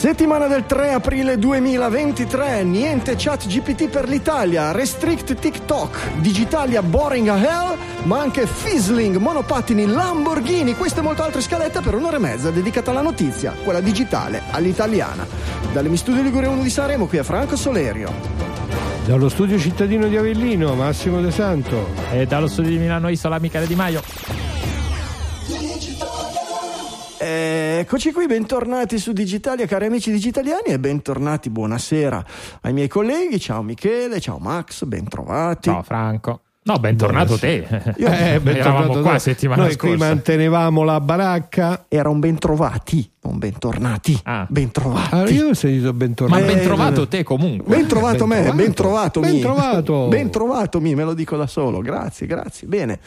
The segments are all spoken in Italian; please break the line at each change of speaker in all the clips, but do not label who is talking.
Settimana del 3 aprile 2023, niente chat GPT per l'Italia, restrict TikTok, Digitalia boring a hell, ma anche Fizzling, monopattini, Lamborghini, queste e molte altre scalette per un'ora e mezza dedicata alla notizia, quella digitale, all'italiana. Dalle Mi Studio Ligure 1 di Sanremo, qui è Franco Solerio.
Dallo studio cittadino di Avellino, Massimo De Santo.
E dallo studio di Milano Isola, Michele Di Maio.
Eccoci qui, bentornati su Digitalia, cari amici digitaliani, e bentornati, buonasera ai miei colleghi. Ciao Michele, ciao Max, bentrovati.
Ciao Franco. No, bentornato te.
Io, eh,
Eravamo qua settimana
Noi
scorsa.
qui mantenevamo la baracca.
Era un bentrovati, non bentornati.
Ah.
Bentrovati.
Ah, io ho sentito bentornato.
Ma ben trovato te comunque.
Ben trovato me, ben trovato
Ben trovato.
Ben trovato me lo dico da solo. Grazie, grazie. Bene.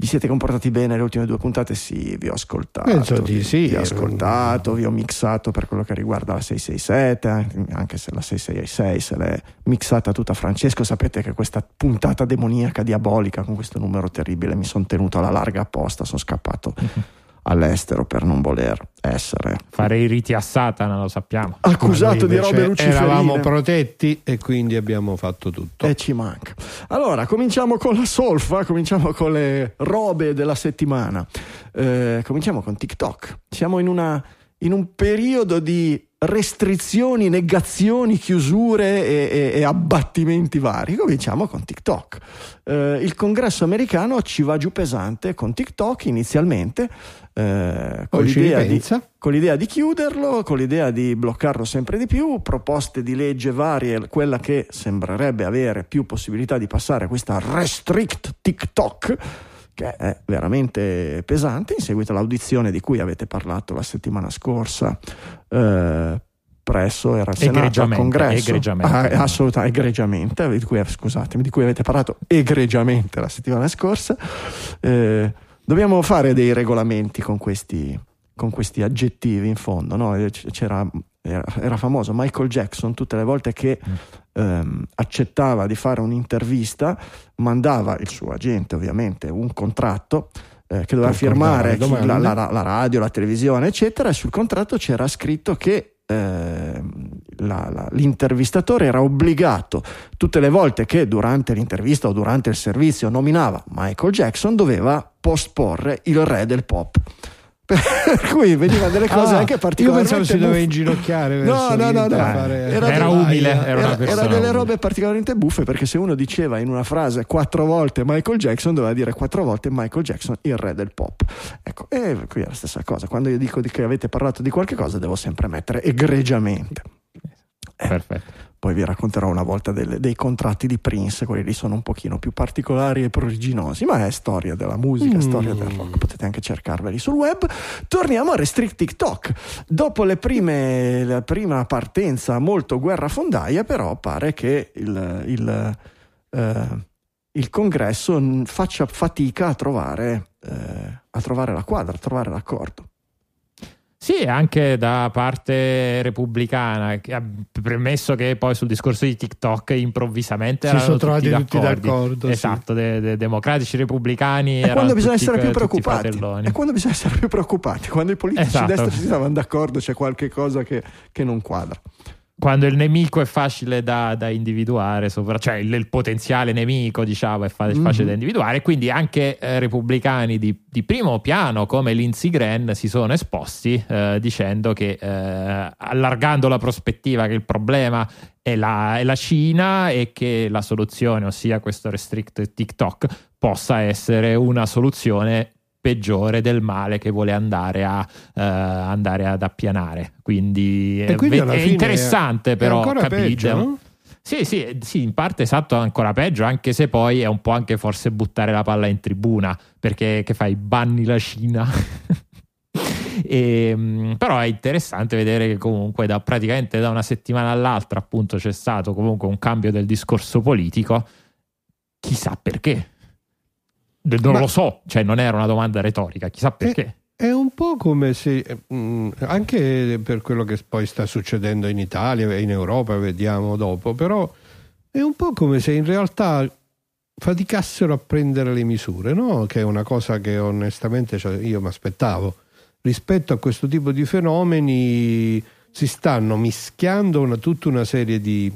Vi siete comportati bene le ultime due puntate? Sì, vi ho ascoltato.
Penso di sì.
Vi ho ascoltato, vi ho mixato per quello che riguarda la 667, anche- anche se la 666 se l'è mixata tutta Francesco. Sapete che questa puntata demoniaca, diabolica, con questo numero terribile, mi sono tenuto alla larga apposta, sono scappato all'estero per non voler essere
Fare i riti a Satana, lo sappiamo.
accusato di robe luciferine.
Eravamo protetti e quindi abbiamo fatto tutto.
E ci manca. Allora, cominciamo con la solfa, cominciamo con le robe della settimana. Eh, cominciamo con TikTok. Siamo in, una, in un periodo di restrizioni, negazioni, chiusure e, e- e abbattimenti vari. Cominciamo con TikTok. Eh, il congresso americano ci va giù pesante con TikTok inizialmente. Eh, con, l'idea di, con l'idea di chiuderlo, con l'idea di bloccarlo sempre di più, proposte di legge varie, quella che sembrerebbe avere più possibilità di passare questa restrict TikTok, che è veramente pesante, in seguito all'audizione di cui avete parlato la settimana scorsa. eh, presso era il Senato al congresso
egregiamente.
Ah, assolutamente egregiamente di cui, scusatemi di cui avete parlato egregiamente la settimana scorsa Eh, dobbiamo fare dei regolamenti con questi, con questi aggettivi in fondo no? Eh, c'era era, famoso Michael Jackson tutte le volte che ehm, accettava di fare un'intervista mandava il suo agente ovviamente un contratto eh, che doveva firmare chi- la, la- la radio, la televisione, eccetera, e sul contratto c'era scritto che ehm, la- la- l'intervistatore era obbligato tutte le volte che durante l'intervista o durante il servizio nominava Michael Jackson doveva posporre il re del pop. Per cui venivano delle cose
Ah,
anche
io
particolarmente
pensavo si doveva
buffe.
inginocchiare
No,
verso
no, no, no.
fare-
Era
delle-
umile, era una
era,
persona
delle
umile.
robe particolarmente buffe perché se uno diceva in una frase quattro volte Michael Jackson doveva dire quattro volte Michael Jackson il re del pop ecco e qui è la stessa cosa quando io dico di che avete parlato di qualche cosa devo sempre mettere egregiamente Eh,
Perfetto.
poi vi racconterò una volta delle- dei contratti di Prince, quelli lì sono un pochino più particolari e pruriginosi, ma è storia della musica,
Mm.
storia del rock, potete anche cercarveli sul web. Torniamo a Restrict TikTok. Dopo le prime, la prima partenza molto guerrafondaia, però pare che il, il, eh, il congresso faccia fatica a trovare, eh, a trovare la quadra, a trovare l'accordo.
Sì, anche da parte repubblicana, che ha premesso che poi sul discorso di TikTok improvvisamente
Si sono trovati tutti d'accordo, sì.
Esatto, de- de- democratici, repubblicani. Erano
quando bisogna essere più preoccupati. È quando bisogna essere più preoccupati. Quando i politici
Esatto.
di destra si stavano d'accordo, c'è qualche cosa che, che non quadra.
Quando il nemico è facile da, da individuare, sopra- cioè il, il potenziale nemico, diciamo, è fa-
Mhm.
facile da individuare. Quindi anche eh, repubblicani di, di primo piano come Lindsey Graham si sono esposti eh, dicendo che eh, allargando la prospettiva che il problema è la, è la Cina e che la soluzione, ossia questo restrict TikTok, possa essere una soluzione peggiore del male che vuole andare, a, eh, andare ad appianare. Quindi,
quindi
è, interessante
è
però capire.
peggio, no?
Sì, sì, sì, in parte esatto, ancora peggio, anche se poi è un po' anche forse buttare la palla in tribuna, perché che fai? Banni la Cina. E, mh, però è interessante vedere che comunque da praticamente da una settimana all'altra appunto c'è stato comunque un cambio del discorso politico chissà perché non
Ma-
lo so cioè non era una domanda retorica chissà perché
È un po' come se, mh, anche per quello che poi sta succedendo in Italia e in Europa, vediamo dopo, però è un po' come se in realtà faticassero a prendere le misure, no? che è una cosa che onestamente cioè, io mi aspettavo. Rispetto a questo tipo di fenomeni si stanno mischiando una, tutta una serie di,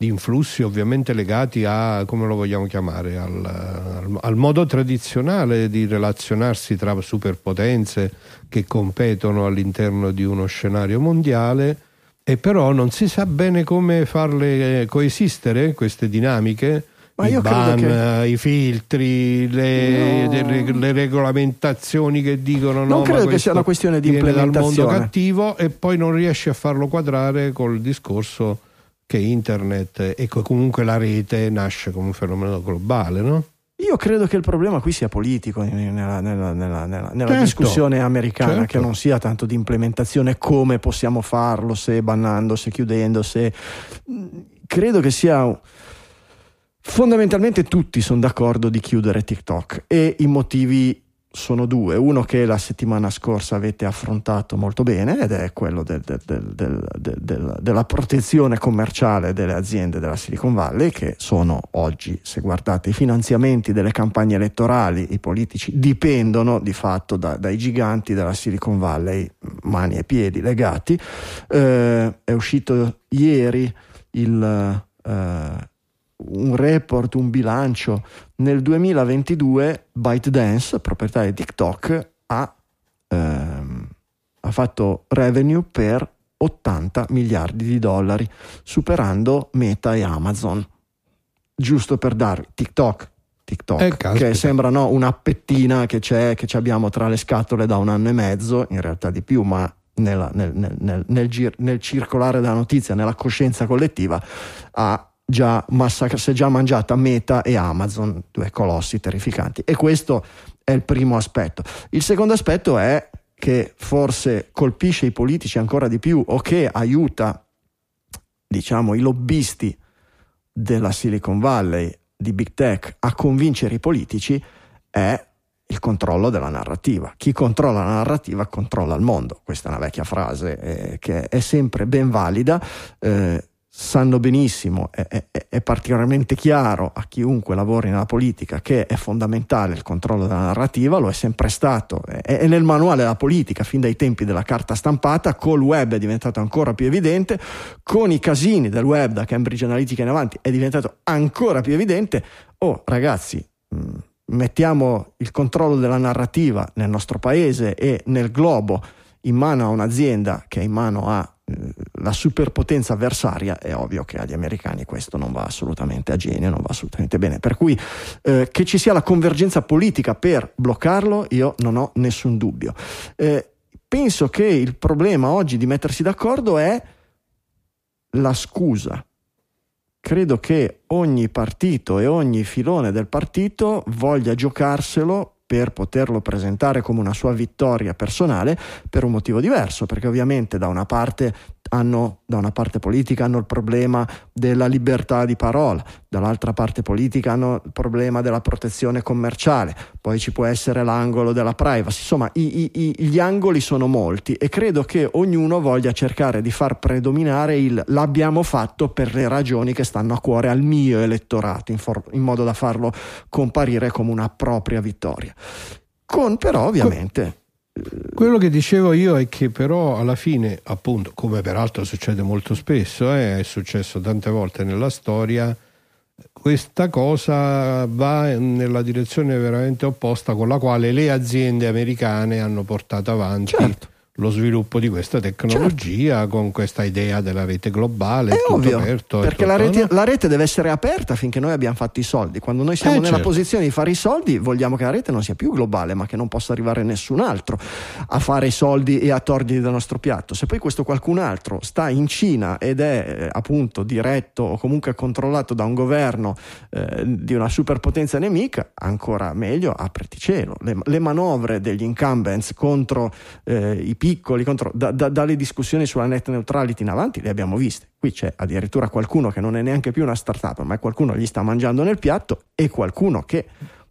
di, influssi ovviamente legati a, come lo vogliamo chiamare, al, al, al, modo tradizionale di relazionarsi tra superpotenze che competono all'interno di uno scenario mondiale e però non si sa bene come farle coesistere queste dinamiche ma I ban, che... i filtri, le, no. le, le, regolamentazioni che dicono
non
no,
credo che sia una questione di implementazione
dal mondo cattivo e poi non riesce a farlo quadrare col discorso che internet e comunque la rete nasce come un fenomeno globale, no?
Io credo che il problema qui sia politico nella, nella, nella, nella certo, discussione americana, certo. che non sia tanto di implementazione come possiamo farlo, se bannando, se chiudendo, se... Credo che sia Fondamentalmente tutti sono d'accordo di chiudere TikTok e i motivi sono due. Uno che la settimana scorsa avete affrontato molto bene ed è quello del, del, del, della protezione commerciale delle aziende della Silicon Valley che sono oggi, se guardate i finanziamenti delle campagne elettorali, i politici dipendono di fatto da, dai giganti della Silicon Valley, mani e piedi legati. Eh, è uscito ieri il... Eh, un report, un bilancio. Nel 2022 ByteDance, proprietario di TikTok, ha, ehm, ha fatto revenue per 80 miliardi di dollari, superando Meta e Amazon. Giusto per darvi TikTok, TikTok, eh, che sembra no, un'appettina che c'è, che abbiamo tra le scatole da un anno e mezzo, in realtà di più, ma nella, nel, nel, nel, nel circolare della notizia, nella coscienza collettiva, ha già massacra, si è già mangiata Meta e Amazon, due colossi terrificanti. E questo è il primo aspetto. Il secondo aspetto è che forse colpisce i politici ancora di più o che aiuta, diciamo, i lobbisti della Silicon Valley, di Big Tech, a convincere i politici è il controllo della narrativa. Chi controlla la narrativa controlla il mondo. Questa è una vecchia frase eh, che è sempre ben valida. Eh, sanno benissimo, è, è, è, particolarmente chiaro a chiunque lavori nella politica che è fondamentale il controllo della narrativa, lo è sempre stato, è, è, nel manuale della politica fin dai tempi della carta stampata, col web è diventato ancora più evidente, con i casini del web da Cambridge Analytica in avanti è diventato ancora più evidente. Oh ragazzi, mm, mettiamo il controllo della narrativa nel nostro paese e nel globo in mano a un'azienda che è in mano a la superpotenza avversaria, è ovvio che agli americani questo non va assolutamente a genio, non va assolutamente bene. Per cui eh, che ci sia la convergenza politica per bloccarlo, io non ho nessun dubbio. Eh, penso che il problema oggi di mettersi d'accordo è la scusa. Credo che ogni partito e ogni filone del partito voglia giocarselo per poterlo presentare come una sua vittoria personale per un motivo diverso, perché ovviamente da una parte hanno, da una parte politica hanno il problema della libertà di parola, dall'altra parte politica hanno il problema della protezione commerciale, poi ci può essere l'angolo della privacy, insomma i, i, gli angoli sono molti e credo che ognuno voglia cercare di far predominare il l'abbiamo fatto per le ragioni che stanno a cuore al mio elettorato, in, for- in modo da farlo comparire come una propria vittoria. Con però ovviamente
quello che dicevo io è che però alla fine, appunto, come peraltro succede molto spesso, eh, è successo tante volte nella storia, questa cosa va nella direzione veramente opposta con la quale le aziende americane hanno portato avanti certo lo sviluppo di questa tecnologia certo. con questa idea della rete globale.
È ovvio, aperto, perché la, rete, no? la, rete, deve essere aperta finché noi abbiamo fatto i soldi. Quando noi siamo eh, nella certo. posizione di fare i soldi, vogliamo che la rete non sia più globale, ma che non possa arrivare nessun altro a fare i soldi e a toglierli dal nostro piatto. Se poi questo qualcun altro sta in Cina ed è eh, appunto diretto o comunque controllato da un governo eh, di una superpotenza nemica, ancora meglio, apriti cielo. Le, le manovre degli incumbents contro eh, i piccoli, contro, da, da, dalle discussioni sulla net neutrality in avanti le abbiamo viste. Qui c'è addirittura qualcuno che non è neanche più una startup, ma qualcuno gli sta mangiando nel piatto e qualcuno che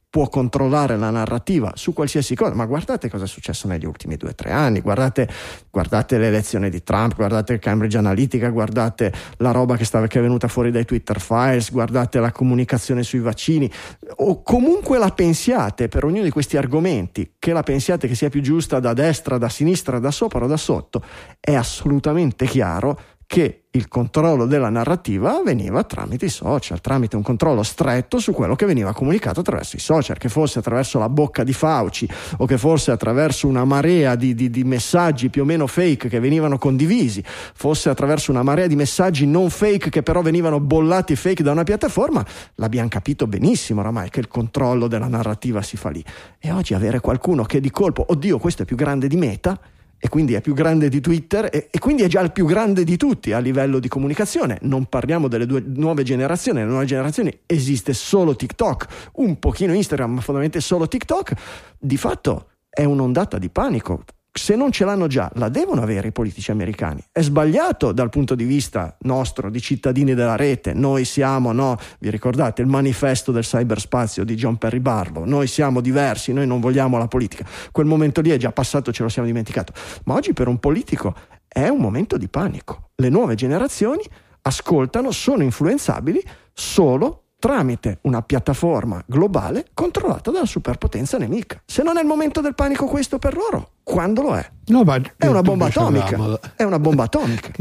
può controllare la narrativa su qualsiasi cosa, ma guardate cosa è successo negli ultimi due o tre anni, guardate, guardate l'elezione di Trump, guardate Cambridge Analytica, guardate la roba che, stava, che è venuta fuori dai Twitter files, guardate la comunicazione sui vaccini, o comunque la pensiate per ognuno di questi argomenti, che la pensiate che sia più giusta da destra, da sinistra, da sopra o da sotto, è assolutamente chiaro che il controllo della narrativa avveniva tramite i social, tramite un controllo stretto su quello che veniva comunicato attraverso i social, che fosse attraverso la bocca di Fauci o che fosse attraverso una marea di, di, di, messaggi più o meno fake che venivano condivisi, fosse attraverso una marea di messaggi non fake che però venivano bollati fake da una piattaforma, l'abbiamo capito benissimo oramai che il controllo della narrativa si fa lì. E oggi avere qualcuno che di colpo, oddio questo è più grande di Meta, e quindi è più grande di Twitter e, e, quindi è già il più grande di tutti a livello di comunicazione. Non parliamo delle due nuove generazioni, le nuove generazioni esiste solo TikTok, un pochino Instagram, ma fondamentalmente solo TikTok. Di fatto è un'ondata di panico se non ce l'hanno già, la devono avere i politici americani. È sbagliato dal punto di vista nostro, di cittadini della rete. Noi siamo, no, vi ricordate il manifesto del cyberspazio di John Perry Barlow? Noi siamo diversi, noi non vogliamo la politica. Quel momento lì è già passato, ce lo siamo dimenticato. Ma oggi per un politico è un momento di panico. Le nuove generazioni ascoltano, sono influenzabili solo tramite una piattaforma globale controllata dalla superpotenza nemica. Se non è il momento del panico questo per loro, quando lo è?
No,
è una bomba atomica. È una bomba atomica.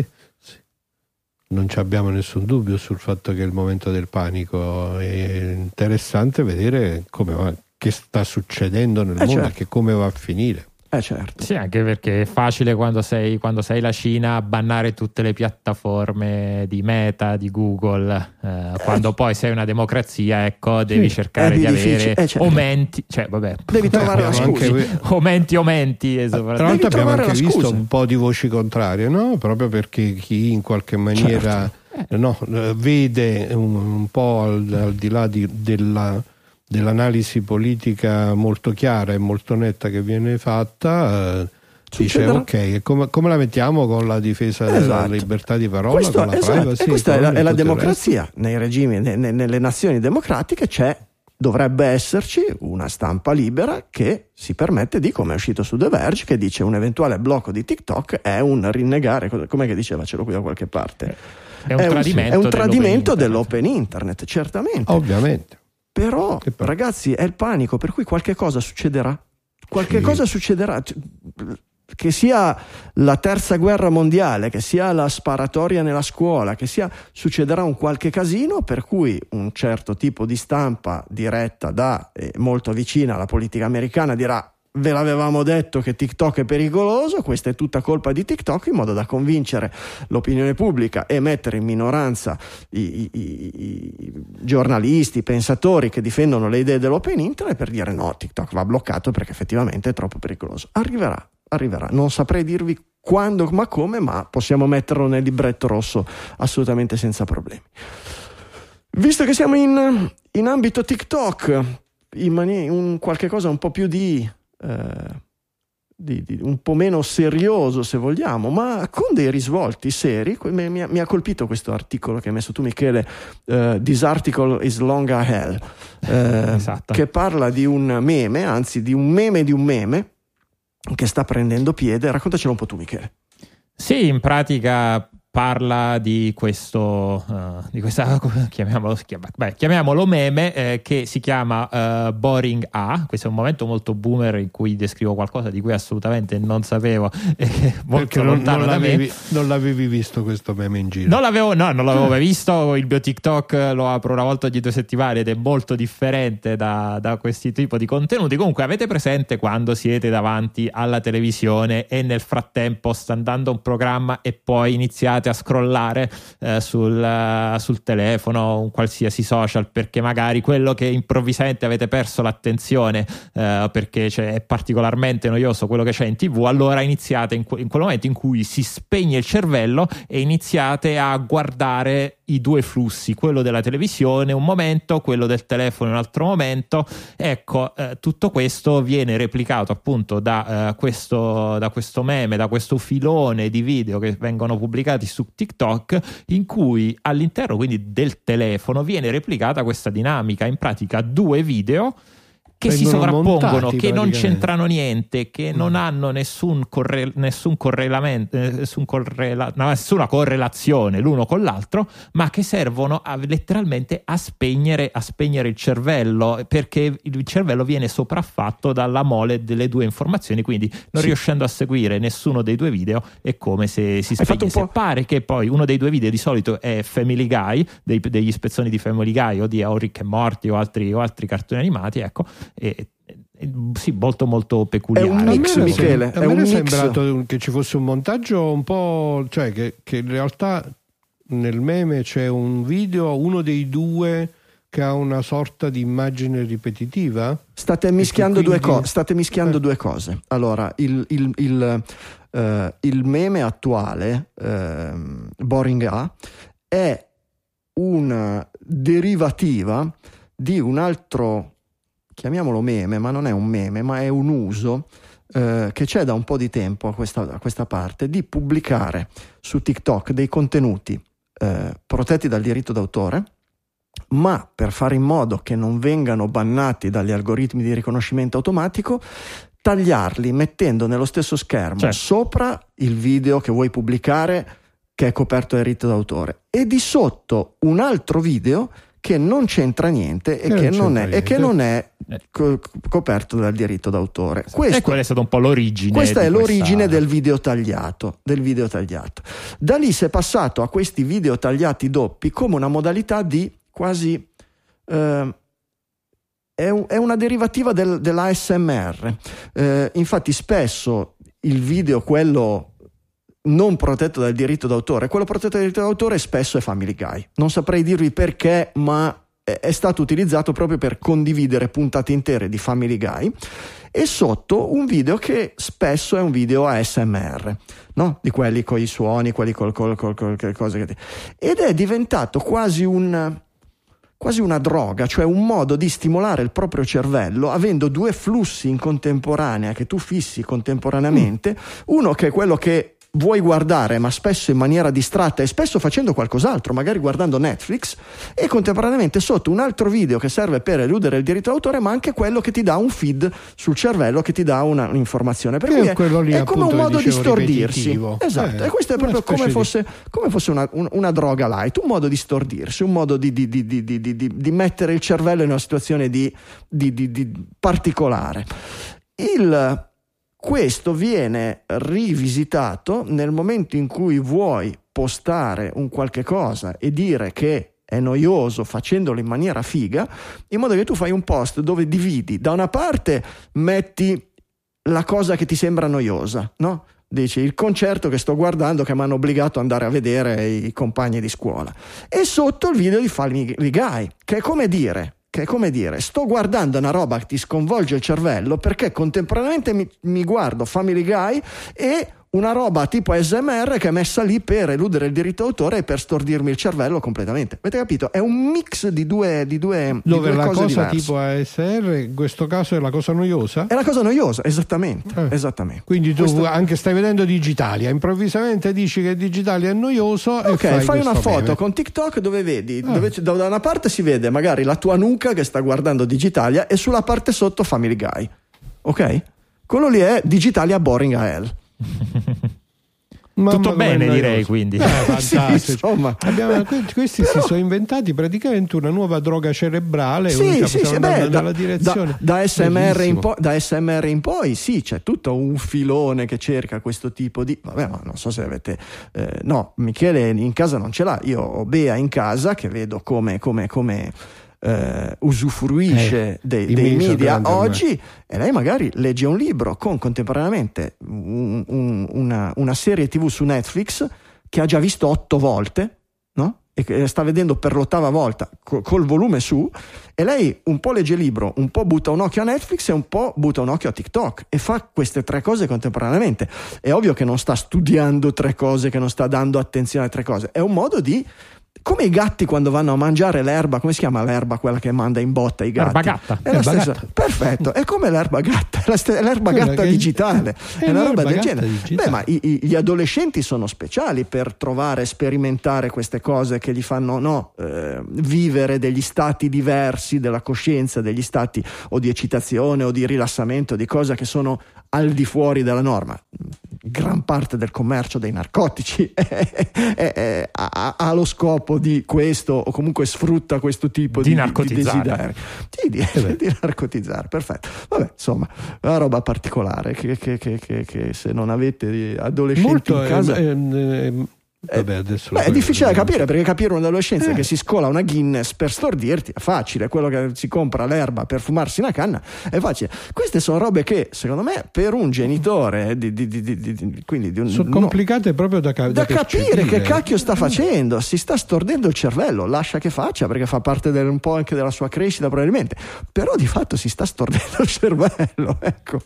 Non abbiamo nessun dubbio sul fatto che è il momento del panico. È interessante vedere come va, che sta succedendo nel eh mondo certo. e come va a finire.
Eh certo.
Sì, anche perché è facile quando sei, quando sei la Cina bannare tutte le piattaforme di Meta, di Google. Eh, quando poi sei una democrazia, ecco, devi sì, cercare di avere eh, certo. aumenti. Cioè, vabbè.
Devi trovare la scusa. Anche...
aumenti, aumenti. E
Tra l'altro abbiamo anche visto un po' di voci contrarie, no? Proprio perché chi in qualche maniera certo. no, vede un, un, po' al, al di là di, della dell'analisi politica molto chiara e molto netta che viene fatta eh, dice ok come, come, la mettiamo con la difesa esatto. della libertà di parola
Questo,
con la
esatto.
privacy,
e questa è la, è la democrazia nei regimi ne, ne, nelle nazioni democratiche c'è dovrebbe esserci una stampa libera che si permette di, come è uscito su The Verge, che dice un eventuale blocco di TikTok è un rinnegare, com'è che diceva, ce l'ho qui da qualche parte.
È un, è tradimento,
un, è un tradimento dell'open, dell'open internet, certamente.
Ovviamente.
Però, ragazzi, è il panico, per cui qualche cosa succederà. Qualche sì. cosa succederà. Che sia la terza guerra mondiale, che sia la sparatoria nella scuola, che sia succederà un qualche casino per cui un certo tipo di stampa diretta da eh, molto vicina alla politica americana dirà ve l'avevamo detto che TikTok è pericoloso, questa è tutta colpa di TikTok in modo da convincere l'opinione pubblica e mettere in minoranza i, i, i, giornalisti, i pensatori che difendono le idee dell'open internet per dire no, TikTok va bloccato perché effettivamente è troppo pericoloso. Arriverà, arriverà, non saprei dirvi quando, ma come, ma possiamo metterlo nel libretto rosso assolutamente senza problemi. Visto che siamo in, in ambito TikTok, in mani- un qualche cosa un po' più di eh, di, di, un po' meno serioso se vogliamo, ma con dei risvolti seri. Mi, mi, mi ha colpito questo articolo che hai messo tu Michele, uh, This article is long a hell, uh, esatto. che parla di un meme, anzi di un meme di un meme che sta prendendo piede. Raccontacelo un po' tu Michele.
Sì, in pratica parla di questo, uh, di questa, chiamiamolo, beh, chiamiamolo meme, eh, che si chiama uh, Boring A. Questo è un momento molto boomer in cui descrivo qualcosa di cui assolutamente non sapevo, eh, molto
non, non, l'avevi, non, l'avevi, visto questo meme in giro?
Non l'avevo, no, non l'avevo mai visto. Il mio TikTok lo apro una volta ogni due settimane ed è molto differente da, da questi tipi di contenuti. Comunque, avete presente quando siete davanti alla televisione e nel frattempo sta andando un programma e poi iniziate a scrollare eh, sul, uh, sul, telefono, un qualsiasi social, perché magari quello che improvvisamente avete perso l'attenzione uh, perché è particolarmente noioso quello che c'è in tv, allora iniziate in, in quel momento in cui si spegne il cervello e iniziate a guardare i due flussi, quello della televisione un momento, quello del telefono un altro momento. Ecco, eh, tutto questo viene replicato appunto da, eh, questo, da questo meme, da questo filone di video che vengono pubblicati TikTok, in cui all'interno quindi del telefono viene replicata questa dinamica, in pratica due video che si sovrappongono,
montati,
che non c'entrano niente, che non
Mm.
hanno nessun, corre- nessun correlamento, eh, nessun correla- nessuna correlazione l'uno con l'altro, ma che servono a- letteralmente a spegnere, a spegnere il cervello, perché il cervello viene sopraffatto dalla mole delle due informazioni, quindi non
Sì.
riuscendo a seguire nessuno dei due video è come se si
un po'-
Pare che poi uno dei due video di solito è Family Guy, dei- degli spezzoni di Family Guy o di Rick e Morty o altri, o altri cartoni animati, ecco, e, e- sì, molto molto peculiari.
È un
A me
mix, Michele, è
a me
un
era
mix.
sembrato che ci fosse un montaggio un po', cioè che, che in realtà nel meme c'è un video, uno dei due che ha una sorta di immagine ripetitiva.
State mischiando, due,
quindi-
co- state mischiando
Eh.
due cose. Allora, il, il- il, eh, il meme attuale, ehm, Boring A, è una derivativa di un altro, chiamiamolo meme, ma non è un meme, ma è un uso eh, che c'è da un po' di tempo a questa, a questa parte, di pubblicare su TikTok dei contenuti eh, protetti dal diritto d'autore, ma per fare in modo che non vengano bannati dagli algoritmi di riconoscimento automatico, tagliarli mettendo nello stesso schermo
Certo.
sopra il video che vuoi pubblicare che è coperto dal diritto d'autore e di sotto un altro video che non c'entra niente e
Che
che,
non
non è, e che non è
Eh.
co- coperto dal diritto d'autore.
e
Questo,
quella è stata un po' l'origine.
questa è l'origine
questa-
del video tagliato, del video tagliato. Da lì si è passato a questi video tagliati doppi come una modalità di quasi eh, è, un- è una derivativa del- dell'ASMR. Eh, infatti, spesso il video, quello non protetto dal diritto d'autore, quello protetto dal diritto d'autore spesso è Family Guy. Non saprei dirvi perché, ma è stato utilizzato proprio per condividere puntate intere di Family Guy e sotto un video che spesso è un video ASMR, no? di quelli con i suoni, quelli col, col, col, col- col- cose che... ed è diventato quasi un quasi una droga, cioè un modo di stimolare il proprio cervello avendo due flussi in contemporanea che tu fissi contemporaneamente, uno che è quello che vuoi guardare ma spesso in maniera distratta e spesso facendo qualcos'altro, magari guardando Netflix e contemporaneamente sotto un altro video che serve per eludere il diritto d'autore ma anche quello che ti dà un feed sul cervello che ti dà una- un'informazione. Per
Che
cui
è lì,
è come un modo di stordirsi.
ripetitivo.
esatto
Eh,
e questo è proprio come
di-
fosse, come fosse una, un- una droga light un modo di stordirsi un modo di, di- di- di- di- di- di- di mettere il cervello in una situazione di, di- di- di particolare. Il questo viene rivisitato nel momento in cui vuoi postare un qualche cosa e dire che è noioso facendolo in maniera figa, in modo che tu fai un post dove dividi, da una parte metti la cosa che ti sembra noiosa, no? Dici il concerto che sto guardando che mi hanno obbligato ad andare a vedere i compagni di scuola. E sotto il video di Family Guy, che è come dire, che è come dire, sto guardando una roba che ti sconvolge il cervello perché contemporaneamente mi, mi guardo Family Guy e una roba tipo ASMR che è messa lì per eludere il diritto d'autore e per stordirmi il cervello completamente. Avete capito? È un mix di due, di due, di
Dove
due
la cosa
diverse.
tipo ASR, in questo caso è la cosa noiosa.
È una cosa noiosa, esattamente.
Eh.
esattamente.
Quindi tu
Questo-
anche stai vedendo Digitalia, improvvisamente dici che Digitalia è noioso e
Ok,
fai,
fai, una foto
meme.
con TikTok dove vedi,
Ah.
dove da una parte si vede magari la tua nuca che sta guardando Digitalia e sulla parte sotto Family Guy. Ok? Quello lì è Digitalia Boring a Hell.
Mamma
Tutto bene, direi, quindi.
Eh,
Sì,
fantastico.
insomma.
Abbiamo- que- questi
Però-
si sono inventati praticamente una nuova droga cerebrale.
Sì, sì, sì, beh, da, da- da SMR in po- da SMR in poi sì, c'è tutto un filone che cerca questo tipo di... Vabbè, ma non so se avete... eh, no, Michele in casa non ce l'ha, io ho Bea in casa che vedo come... come, come eh, usufruisce
Eh,
dei, dei
media
oggi e lei magari legge un libro con contemporaneamente un- un- una, una serie tv su Netflix che ha già visto otto volte no? e che sta vedendo per l'ottava volta co- col volume su e lei un po' legge il libro, un po' butta un occhio a Netflix e un po' butta un occhio a TikTok e fa queste tre cose contemporaneamente. È ovvio che non sta studiando tre cose, che non sta dando attenzione a tre cose, è un modo di come i gatti quando vanno a mangiare l'erba, come si chiama l'erba quella che manda in botta i gatti?
Erba gatta.
È la
Erba
stessa-
gatta.
Perfetto, è come l'erba gatta, è la ste- l'erba
Quella
gatta digitale,
è
è una roba
l'erba
del genere.
digitale.
Beh, ma i- i- gli adolescenti sono speciali per trovare sperimentare queste cose che gli fanno no, eh, vivere degli stati diversi della coscienza, degli stati o di eccitazione o di rilassamento, di cose che sono al di fuori della norma. Gran parte del commercio dei narcotici ha, lo scopo di questo o comunque sfrutta questo tipo
Di
di,
narcotizzare.
desideri. Sì, di, di narcotizzare, perfetto. Vabbè, insomma, una roba particolare che, che- che- che- che se non avete adolescenti
Molto
in casa...
ehm, ehm, vabbè,
Beh, è difficile da capire perché capire un adolescenza
Eh.
che si scola una Guinness per stordirti è facile, quello che si compra l'erba per fumarsi una canna è facile. Queste sono robe che secondo me per un genitore, di, di- di- di- di- quindi di un,
Sono
no,
complicate proprio da,
da
da
capire che cacchio sta facendo, si sta stordendo il cervello, lascia che faccia perché fa parte del- un po' anche della sua crescita probabilmente, però di fatto si sta stordendo il cervello, ecco.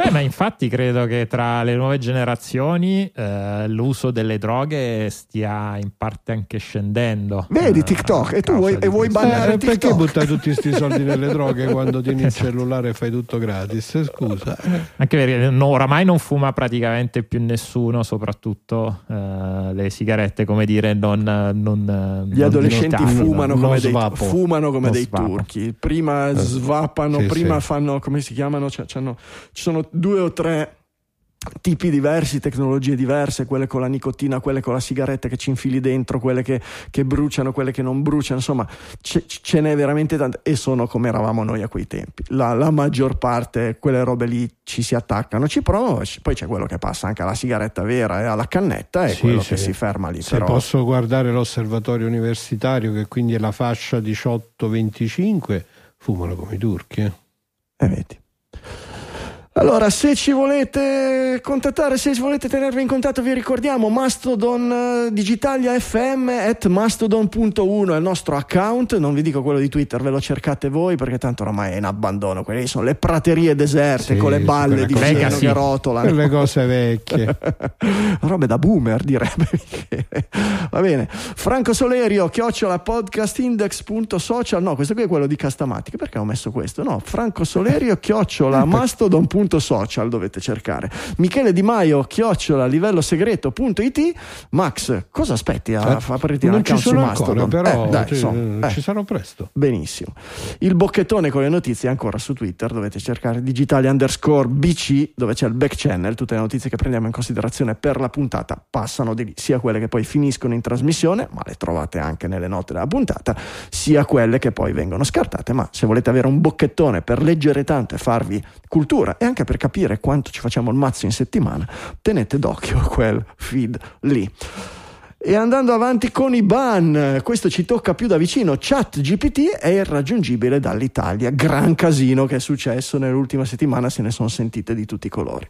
Beh, ma infatti credo che tra le nuove generazioni eh, l'uso delle droghe stia in parte anche scendendo.
Vedi
Eh,
TikTok
a
e tu vuoi, e vuoi bannare
Eh, perché buttare tutti questi soldi nelle droghe quando tieni il cellulare e fai tutto gratis? Scusa. eh.
Anche perché no, oramai non fuma praticamente più nessuno, soprattutto eh, le sigarette, come dire, non... non
Gli adolescenti
non-
fumano
non
come, dei, fumano come
Non
dei
svapo.
turchi. Prima svapano,
sì,
prima
sì.
fanno come si chiamano? Cioè, c'hanno- ci sono due o tre tipi diversi, tecnologie diverse, quelle con la nicotina, quelle con la sigaretta che ci infili dentro, quelle che, che bruciano, quelle che non bruciano, insomma ce, ce n'è veramente tante e sono come eravamo noi a quei tempi. La, la maggior parte, quelle robe lì ci si attaccano, ci provano, poi c'è quello che passa anche alla sigaretta vera e alla cannetta e
Sì,
quello
sì.
che si ferma lì.
Se
però.
posso guardare l'osservatorio universitario, che quindi è la fascia 18-25, fumano come i turchi. eh.
E vedi. Allora, se ci volete contattare, se volete tenervi in contatto, vi ricordiamo Mastodon eh, Digitalia FM at mastodon.1 è il nostro account. Non vi dico quello di Twitter, ve lo cercate voi perché tanto oramai è in abbandono. Quelle sono le praterie deserte
Sì,
con le
sì,
balle di fieno
Legacy.
che rotolano.
Quelle cose vecchie.
Robe da boomer, direbbe. Va bene. Franco Solerio, chiocciola podcastindex.social. No, questo qui è quello di Castamatic. Perché ho messo questo? No, Franco Solerio, chiocciola mastodon.social dovete cercare. Michele Di Maio, chiocciola livello segreto.it. Max, cosa aspetti a, a aprirti
non
un
ci sono ancora,
Mastodon?
però
Eh, dai,
ci,
insomma, eh.
ci sarò presto.
Benissimo. Il bocchettone con le notizie ancora su Twitter, dovete cercare digitali underscore BC, dove c'è il back channel, tutte le notizie che prendiamo in considerazione per la puntata passano di lì, sia quelle che poi finiscono in trasmissione, ma le trovate anche nelle note della puntata, sia quelle che poi vengono scartate, ma se volete avere un bocchettone per leggere tanto e farvi cultura e anche per capire quanto ci facciamo il mazzo in settimana, tenete d'occhio quel feed lì. E andando avanti con i ban, questo ci tocca più da vicino. Chat GPT è irraggiungibile dall'Italia. Gran casino che è successo nell'ultima settimana, se ne sono sentite di tutti i colori.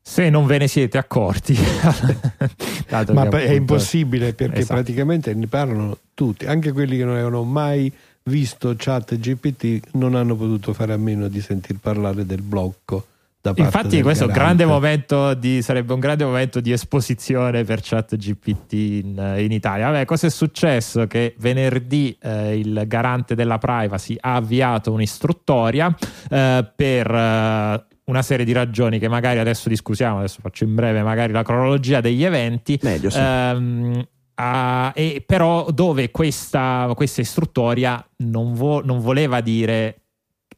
Se non ve ne siete accorti.
Ma è
appunto-
impossibile perché
Esatto.
praticamente ne parlano tutti, anche quelli che non avevano mai visto chat GPT non hanno potuto fare a meno di sentir parlare del blocco. Da parte
Infatti,
del
questo è un
garante.
grande momento di, sarebbe un grande momento di esposizione per ChatGPT in, in Italia. Vabbè, cosa è successo? Che venerdì eh, il garante della privacy ha avviato un'istruttoria eh, per eh, una serie di ragioni che magari adesso discusiamo, adesso faccio in breve magari la cronologia degli eventi.
Meglio, sì.
Ehm, ah, e però dove questa, questa istruttoria non, vo- non voleva dire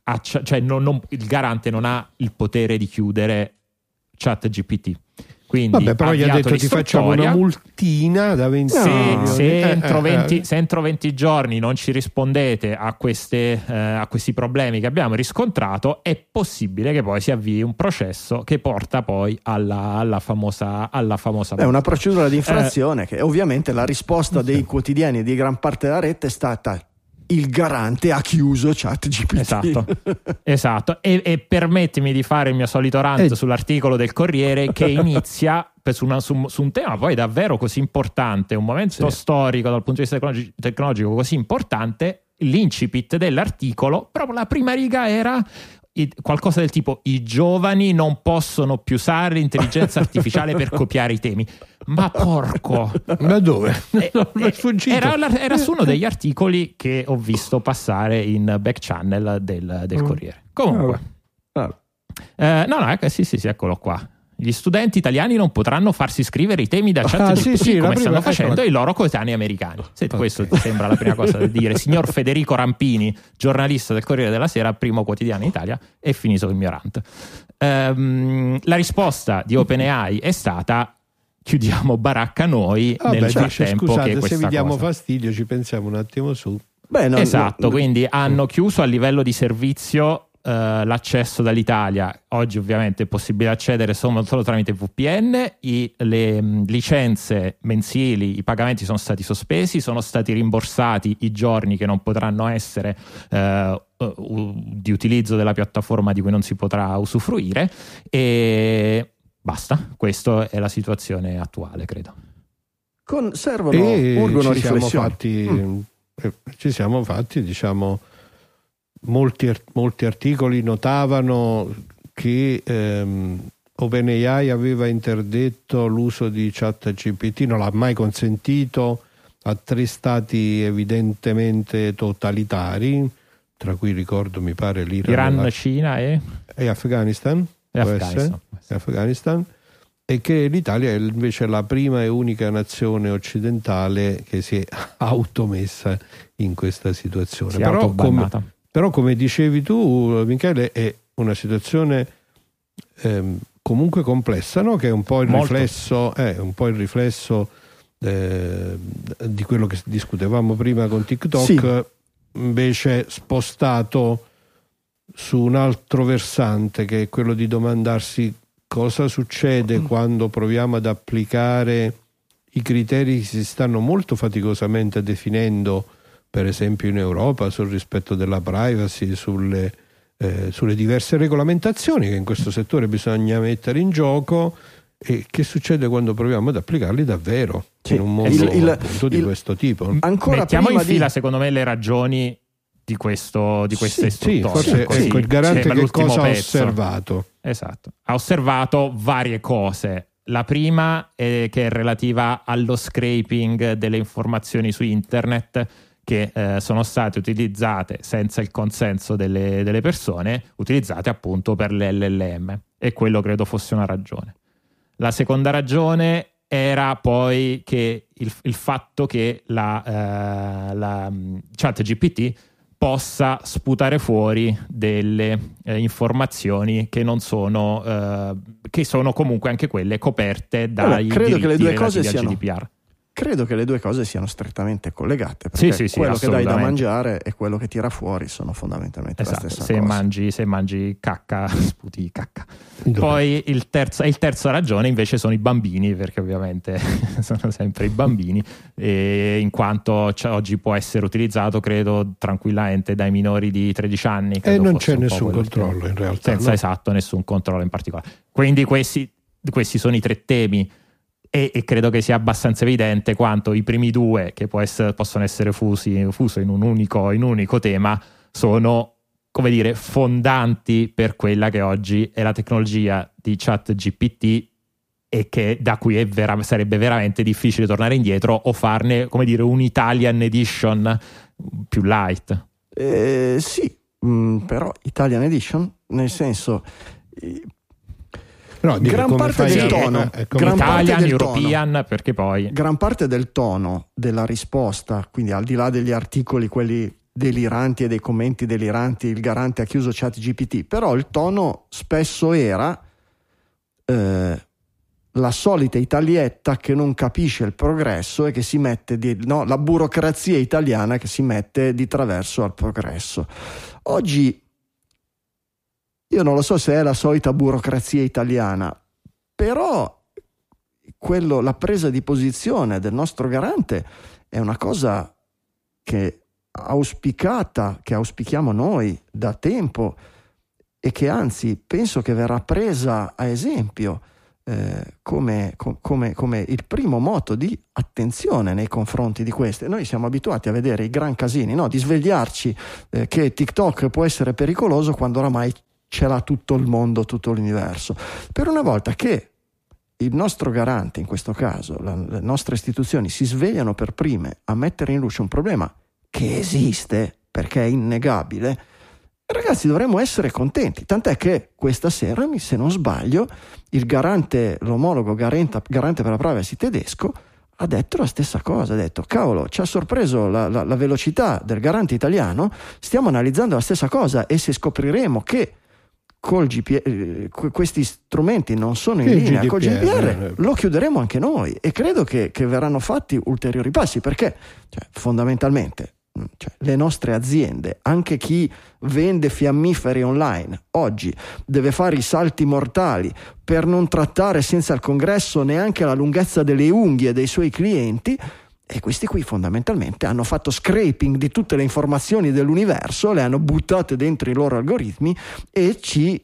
accia- cioè non- non- il garante non ha il potere di chiudere chat GPT quindi
Vabbè, però gli ha detto ti facciamo una multina da 20
se, se
Eh,
entro
eh,
20,
eh.
se entro 20 giorni non ci rispondete a, queste, eh, a questi problemi che abbiamo riscontrato, è possibile che poi si avvii un processo che porta poi alla, alla famosa, alla famosa
È una procedura
Eh.
di infrazione che ovviamente la risposta dei quotidiani e di gran parte della rete è stata il garante ha chiuso chat GPT.
Esatto, esatto. E, e permettimi di fare il mio solito rant
Eh.
sull'articolo del Corriere che inizia per- su, una- su- su un tema poi davvero così importante, un momento
Sì.
storico dal punto di vista tecnologi- tecnologico così importante. L'incipit dell'articolo, proprio la prima riga era i- qualcosa del tipo i giovani non possono più usare l'intelligenza artificiale per copiare i temi. Ma porco!
Ma dove?
Eh, eh, era, era su uno degli articoli che ho visto passare in back channel del, del
Mm.
Corriere. Comunque,
Ah,
eh, no, no, ecco, sì, sì, sì, eccolo qua. Gli studenti italiani non potranno farsi scrivere i temi da chat
Ah, sì, sì,
come
prima-
stanno facendo
ecco.
i loro coetanei americani. Se
Ok.
questo ti sembra la prima cosa da dire, signor Federico Rampini, giornalista del Corriere della Sera, primo quotidiano in Italia, è finito il mio rant. Ehm, la risposta di OpenAI è stata chiudiamo baracca noi
Vabbè,
nel
dice,
frattempo
scusate,
che
se vi diamo
cosa.
fastidio ci pensiamo un attimo su.
beh, non-
esatto,
non-
quindi hanno chiuso a livello di servizio eh, l'accesso dall'Italia. Oggi ovviamente è possibile accedere solo, solo tramite VPN, I- le mh, licenze mensili, i pagamenti sono stati sospesi, sono stati rimborsati i giorni che non potranno essere eh, di utilizzo della piattaforma di cui non si potrà usufruire e basta, questa è la situazione attuale, credo.
con- servono,
e
urgono
ci siamo
riflessioni.
fatti,
Mm.
eh, ci siamo fatti, diciamo, molti, molti articoli notavano che ehm, OpenAI aveva interdetto l'uso di chat GPT, non l'ha mai consentito a tre stati evidentemente totalitari, tra cui ricordo mi pare l'Iran
Iran,
la-
Cina e,
e Afghanistan,
e Afghanistan.
Afghanistan e che l'Italia è invece la prima e unica nazione occidentale che si è automessa in questa situazione. Però come. Però come dicevi tu, Michele, è una situazione ehm, comunque complessa, no? che è un po' il
Molto.
riflesso, è un po' il riflesso eh, di quello che discutevamo prima con TikTok,
Sì.
invece spostato su un altro versante che è quello di domandarsi cosa succede quando proviamo ad applicare i criteri che si stanno molto faticosamente definendo, per esempio in Europa, sul rispetto della privacy, sulle, eh, sulle diverse regolamentazioni che in questo settore bisogna mettere in gioco e che succede quando proviamo ad applicarli davvero
Sì,
in un mondo
il- il-
appunto di
il-
questo tipo.
Ancora
Mettiamo
prima
in fila,
di...
secondo me, le ragioni di, questo, di questa
Sì, sì, forse
Sì,
ecco, il garante
sembra
che cosa ha
pezzo.
osservato.
Esatto. Ha osservato varie cose. La prima è che è relativa allo scraping delle informazioni su internet che eh, sono state utilizzate senza il consenso delle, delle persone, utilizzate appunto per le LLM. E quello credo fosse una ragione. La seconda ragione era poi che il, il fatto che la, eh, la mm, chat GPT possa sputare fuori delle eh, informazioni che non sono eh, che sono comunque anche quelle coperte
Allora,
dai
credo che le due cose siano-
GDPR.
Credo che le due cose siano strettamente collegate, perché
Sì, sì, sì,
quello che dai da mangiare e quello che tira fuori sono fondamentalmente
Esatto,
la stessa
se
cosa.
mangi, se mangi cacca, sputi cacca. Poi il terzo, il terza ragione invece sono i bambini, perché ovviamente sono sempre i bambini, e in quanto oggi può essere utilizzato, credo, tranquillamente dai minori di 13 anni.
E non c'è nessun controllo in realtà.
senza
no?
esatto nessun controllo in particolare. Quindi questi, questi sono i tre temi e, e credo che sia abbastanza evidente quanto i primi due, che essere- possono essere fusi, in un, unico, in un unico tema, sono come dire fondanti per quella che oggi è la tecnologia di chat GPT e che da cui vera- sarebbe veramente difficile tornare indietro o farne come dire un Italian edition più light.
Eh, sì, mm, però Italian Edition, nel senso,
Però dico,
Gran parte del tono,
eh,
gran
fai-
parte
Italian,
del
European, perché poi
gran parte del tono della risposta, quindi al di là degli articoli, quelli deliranti e dei commenti deliranti, il garante ha chiuso chat GPT, però il tono spesso era eh, la solita italietta che non capisce il progresso e che si mette di, no, la burocrazia italiana che si mette di traverso al progresso. Oggi io non lo so se è la solita burocrazia italiana, però quello, la presa di posizione del nostro garante è una cosa che auspicata, che auspichiamo noi da tempo e che anzi penso che verrà presa a esempio eh, come, co- come- come il primo moto di attenzione nei confronti di queste. Noi siamo abituati a vedere i gran casini, no? di svegliarci eh, che TikTok può essere pericoloso quando oramai ce l'ha tutto il mondo, tutto l'universo. Per una volta che il nostro garante, in questo caso, la, le nostre istituzioni, si svegliano per prime a mettere in luce un problema che esiste, perché è innegabile, ragazzi dovremmo essere contenti. Tant'è che questa sera, se non sbaglio, il garante, l'omologo garante, garante per la privacy tedesco, ha detto la stessa cosa, ha detto cavolo ci ha sorpreso la, la, la velocità del garante italiano, stiamo analizzando la stessa cosa e se scopriremo che col GPR, eh, questi strumenti non sono in linea GDPR, col GDPR, eh. lo chiuderemo anche noi e credo che, che verranno fatti ulteriori passi perché cioè, fondamentalmente cioè, le nostre aziende, anche chi vende fiammiferi online, oggi deve fare i salti mortali per non trattare senza il congresso neanche la lunghezza delle unghie dei suoi clienti. E questi qui fondamentalmente hanno fatto scraping di tutte le informazioni dell'universo, le hanno buttate dentro i loro algoritmi e ci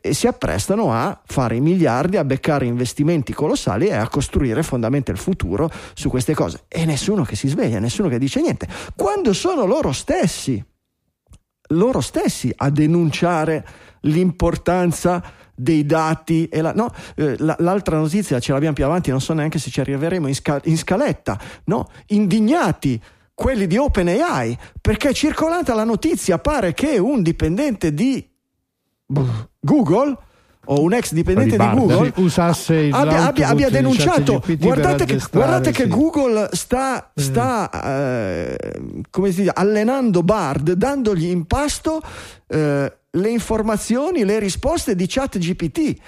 e si apprestano a fare i miliardi, a beccare investimenti colossali e a costruire fondamentalmente il futuro su queste cose. E nessuno che si sveglia, nessuno che dice niente. Quando sono loro stessi, loro stessi a denunciare l'importanza dei dati e la, no, eh, l'altra notizia ce l'abbiamo più avanti, non so neanche se ci arriveremo in, sca, in scaletta, no, indignati quelli di OpenAI perché circolata la notizia pare che un dipendente di Google o un ex dipendente di, Google
usasse
abbia, abbia, abbia denunciato. Guardate, che, guardate che, Google sta, eh. sta eh, come si dice, allenando Bard dandogli in pasto eh, le informazioni, le risposte di chat GPT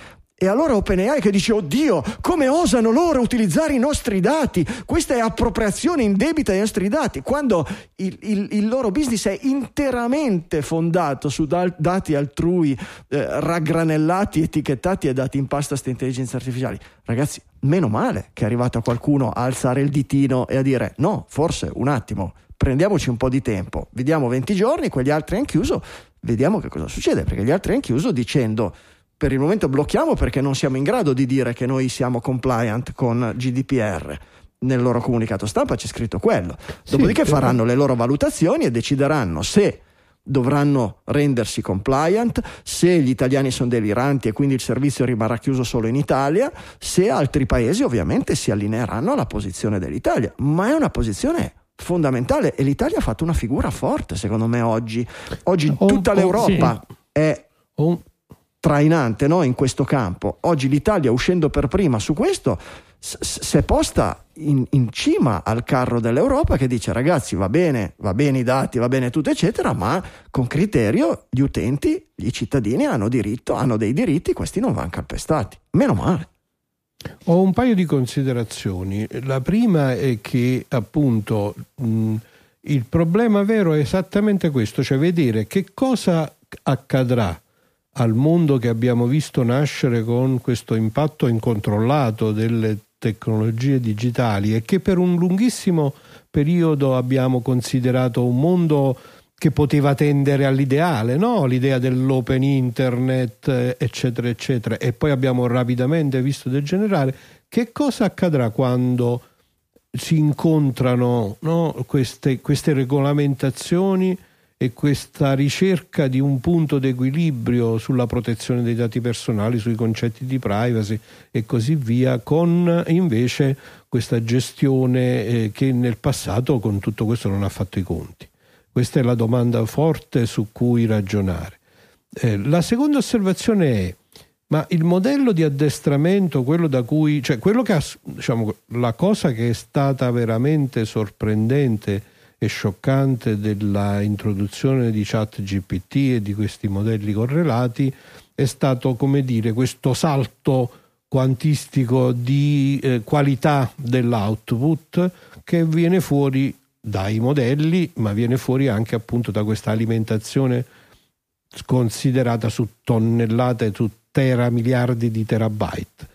e allora OpenAI che dice, oddio, come osano loro utilizzare i nostri dati? Questa è appropriazione indebita dei nostri dati, quando il, il, il loro business è interamente fondato su da- dati altrui, eh, raggranellati, etichettati e dati in pasta a intelligenze artificiali. Ragazzi, meno male che è arrivato qualcuno a alzare il ditino e a dire, no, forse un attimo, prendiamoci un po' di tempo, vediamo 20 giorni, quegli altri hanno chiuso, vediamo che cosa succede, perché gli altri hanno chiuso dicendo per il momento blocchiamo perché non siamo in grado di dire che noi siamo compliant con GDPR. Nel loro comunicato stampa c'è scritto quello. Dopodiché sì, faranno le loro valutazioni e decideranno se dovranno rendersi compliant, se gli italiani sono deliranti e quindi il servizio rimarrà chiuso solo in Italia, se altri paesi ovviamente si allineeranno alla posizione dell'Italia. Ma è una posizione fondamentale e l'Italia ha fatto una figura forte secondo me oggi. Oggi tutta l'Europa sì. è trainante no? in questo campo. Oggi l'Italia, uscendo per prima su questo, si è posta in, in, cima al carro dell'Europa che dice ragazzi va bene, va bene i dati, va bene tutto eccetera, ma con criterio gli utenti, i cittadini hanno diritto, hanno dei diritti, questi non vanno calpestati. Meno male.
Ho un paio di considerazioni. La prima è che appunto mh, il problema vero è esattamente questo, cioè vedere che cosa accadrà al mondo che abbiamo visto nascere con questo impatto incontrollato delle tecnologie digitali e che per un lunghissimo periodo abbiamo considerato un mondo che poteva tendere all'ideale, no? l'idea dell'open internet, eccetera, eccetera, e poi abbiamo rapidamente visto degenerare. Che cosa accadrà quando si incontrano no? queste, queste regolamentazioni? e questa ricerca di un punto d'equilibrio sulla protezione dei dati personali, sui concetti di privacy e così via, con invece questa gestione eh, che nel passato con tutto questo non ha fatto i conti. Questa è la domanda forte su cui ragionare. Eh, la seconda osservazione è ma il modello di addestramento, quello da cui, cioè quello che ha, diciamo, la cosa che è stata veramente sorprendente e scioccante della introduzione di chat GPT e di questi modelli correlati è stato come dire questo salto quantistico di eh, qualità dell'output che viene fuori dai modelli ma viene fuori anche appunto da questa alimentazione considerata su tonnellate su tera miliardi di terabyte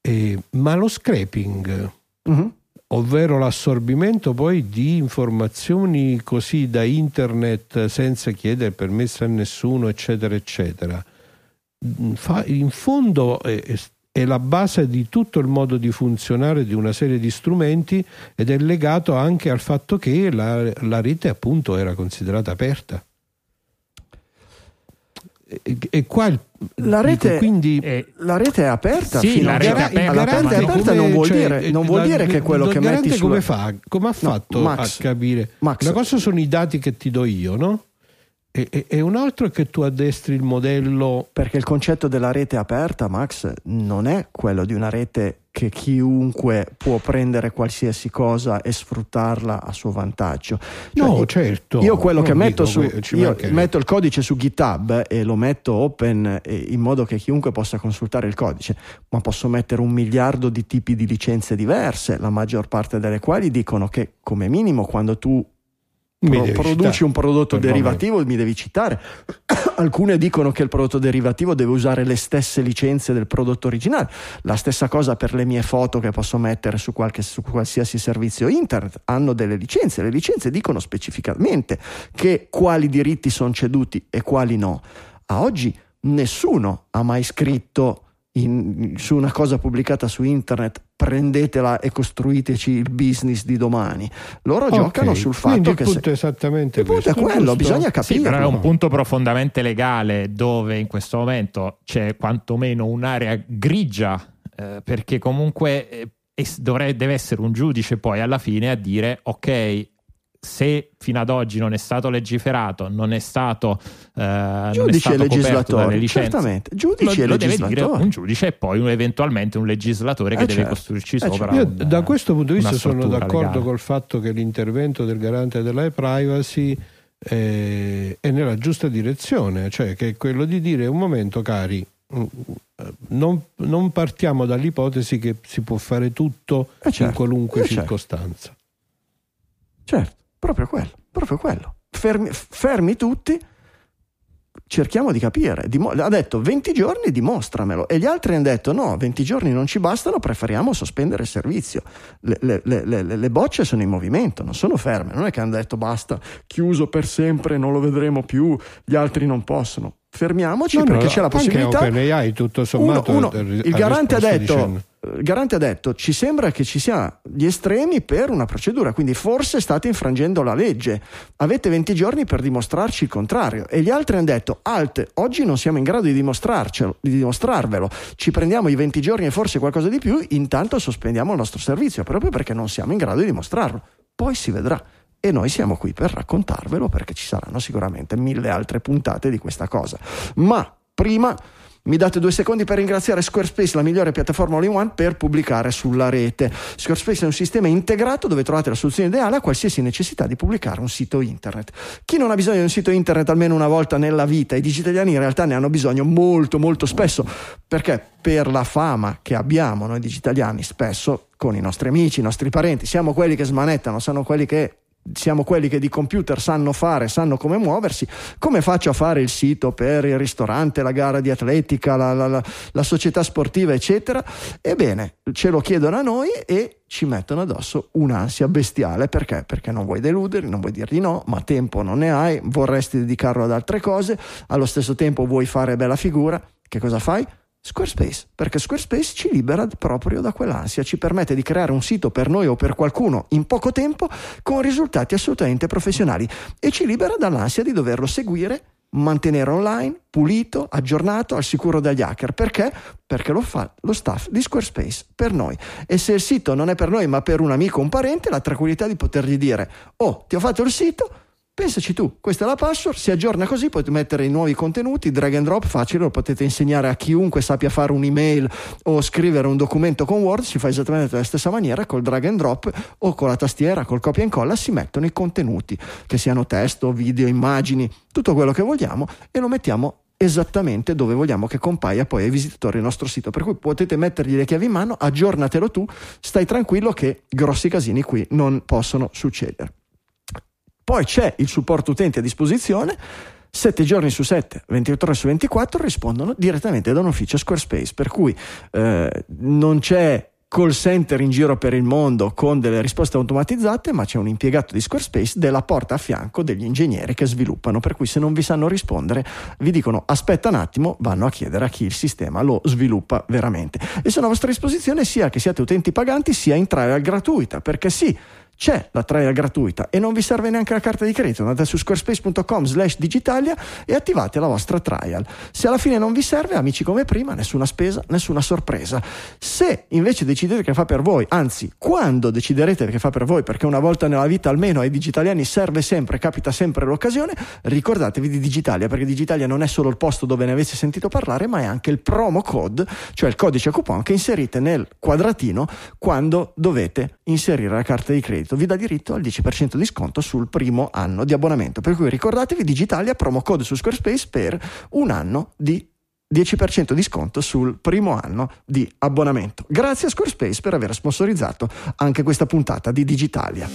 eh, ma lo scraping uh-huh ovvero l'assorbimento poi di informazioni così da internet senza chiedere permesso a nessuno, eccetera, eccetera. Mm, in fondo è, è la base di tutto il modo di funzionare di una serie di strumenti ed è legato anche al fatto che la, la rete appunto era considerata aperta. E, e qua il,
La rete,
dico, quindi
Eh,
la rete è aperta.
Sì,
fino
la rete è
alla
aperta, ma
è
non-
aperta non vuol dire, non vuol
cioè, la-
dire che quello che
garante
metti
come
sulla...
fa? Come ha fatto
Max,
a capire?
Max.
Una cosa sono i dati che ti do io, no? E, e- e un altro è che tu addestri il modello
Perché il concetto della rete aperta, Max, non è quello di una rete che chiunque può prendere qualsiasi cosa e sfruttarla a suo vantaggio. Cioè,
No, certo.
Io quello che metto
dico
su io metto il codice su GitHub e lo metto open in modo che chiunque possa consultare il codice, ma posso mettere un miliardo di tipi di licenze diverse, la maggior parte delle quali dicono che come minimo quando tu pro- produci
citare,
un prodotto
per
derivativo mi devi citare. Alcune dicono che il prodotto derivativo deve usare le stesse licenze del prodotto originale. La stessa cosa per le mie foto che posso mettere su, qualche- su qualsiasi servizio internet. Hanno delle licenze. Le licenze dicono specificamente che quali diritti sono ceduti e quali no. A oggi nessuno ha mai scritto in- su una cosa pubblicata su internet prendetela e costruiteci il business di domani. Loro
Ok,
giocano sul
quindi
fatto
il
che
punto
se-
è esattamente
il punto è quello,
giusto?
bisogna capire.
Sì, però è un punto profondamente legale dove in questo momento c'è quantomeno un'area grigia, eh, perché comunque eh, es- dovre- deve essere un giudice poi alla fine a dire ok. Se fino ad oggi non è stato legiferato, non è stato, eh, non è
Giudice e
stato coperto
legislatore,
licenze,
certamente. Giudici
lo,
e
lo deve dire un giudice e poi un- eventualmente un legislatore che
Eh,
deve
certo.
costruirci
Eh,
sopra.
certo.
Io
un-
da questo punto di vista sono d'accordo
legale.
col fatto che l'intervento del garante della privacy eh, è nella giusta direzione, cioè che è quello di dire un momento cari, mm, eh, non, non partiamo dall'ipotesi che si può fare tutto
Eh, certo.
in qualunque
Eh, certo.
circostanza.
Certo, proprio quello, proprio quello. Fermi, fermi tutti, cerchiamo di capire. Dimo- ha detto 20 giorni, dimostramelo. E gli altri hanno detto no, 20 giorni non ci bastano, preferiamo sospendere il servizio. Le, le- le- le- le bocce sono in movimento, non sono ferme. Non è che hanno detto basta, chiuso per sempre, non lo vedremo più, gli altri non possono. Fermiamoci
No, no,
perché c'è la
anche
possibilità.
OpenAI tutto
Uno-
sommato
uno-
ha-
il, garante ha detto,
dicendo-
garante ha detto ci sembra che ci sia gli estremi per una procedura quindi forse state infrangendo la legge. Avete 20 giorni per dimostrarci il contrario. E gli altri hanno detto alt oggi non siamo in grado di di dimostrarvelo. Ci prendiamo i 20 giorni e forse qualcosa di più intanto sospendiamo il nostro servizio proprio perché non siamo in grado di dimostrarlo. Poi si vedrà. E noi siamo qui per raccontarvelo perché ci saranno sicuramente mille altre puntate di questa cosa. Ma prima mi date due secondi per ringraziare Squarespace, la migliore piattaforma all-in-one per pubblicare sulla rete. Squarespace è un sistema integrato dove trovate la soluzione ideale a qualsiasi necessità di pubblicare un sito internet. Chi non ha bisogno di un sito internet almeno una volta nella vita, i digitaliani in realtà ne hanno bisogno molto molto spesso, perché per la fama che abbiamo noi digitaliani spesso con i nostri amici, i nostri parenti, siamo quelli che smanettano, sono quelli che siamo quelli che di computer sanno fare, sanno come muoversi, come faccio a fare il sito per il ristorante, la gara di atletica, la, la- la- la società sportiva, eccetera? Ebbene, ce lo chiedono a noi e ci mettono addosso un'ansia bestiale perché? Perché non vuoi deluderli, non vuoi dirgli no, ma tempo non ne hai, vorresti dedicarlo ad altre cose, allo stesso tempo vuoi fare bella figura, che cosa fai? Squarespace, perché Squarespace ci libera proprio da quell'ansia, ci permette di creare un sito per noi o per qualcuno in poco tempo con risultati assolutamente professionali e ci libera dall'ansia di doverlo seguire, mantenere online, pulito, aggiornato, al sicuro dagli hacker. Perché? Perché lo fa lo staff di Squarespace per noi. E se il sito non è per noi ma per un amico o un parente, la tranquillità di potergli dire, oh, ti ho fatto il sito, Pensaci tu, questa è la password, si aggiorna così, potete mettere i nuovi contenuti, drag and drop, facile, lo potete insegnare a chiunque sappia fare un'email o scrivere un documento con Word, si fa esattamente della stessa maniera, col drag and drop o con la tastiera, col copia e incolla, si mettono i contenuti, che siano testo, video, immagini, tutto quello che vogliamo e lo mettiamo esattamente dove vogliamo che compaia poi ai visitatori il nostro sito. Per cui potete mettergli le chiavi in mano, aggiornatelo tu, stai tranquillo che grossi casini qui non possono succedere. Poi c'è il supporto utenti a disposizione. 7 giorni su 7, 24 ore su 24 rispondono direttamente da un ufficio Squarespace, per cui eh, non c'è call center in giro per il mondo con delle risposte automatizzate, ma c'è un impiegato di Squarespace della porta a fianco degli ingegneri che sviluppano, per cui se non vi sanno rispondere vi dicono aspetta un attimo, vanno a chiedere a chi il sistema lo sviluppa veramente. E sono a vostra disposizione sia che siate utenti paganti sia in trial gratuita, perché sì, c'è la trial gratuita e non vi serve neanche la carta di credito. Andate su squarespace.com slash digitalia e attivate la vostra trial. Se alla fine non vi serve, amici come prima, nessuna spesa, nessuna sorpresa. Se invece decidete che fa per voi, anzi, quando deciderete che fa per voi, perché una volta nella vita almeno ai digitaliani serve sempre, capita sempre l'occasione, ricordatevi di Digitalia, perché Digitalia non è solo il posto dove ne avete sentito parlare, ma è anche il promo code, cioè il codice coupon che inserite nel quadratino quando dovete inserire la carta di credito. Vi dà diritto al 10% di sconto sul primo anno di abbonamento. Per cui ricordatevi Digitalia, promo code su Squarespace per un anno di 10% di sconto sul primo anno di abbonamento. Grazie a Squarespace per aver sponsorizzato anche questa puntata di Digitalia.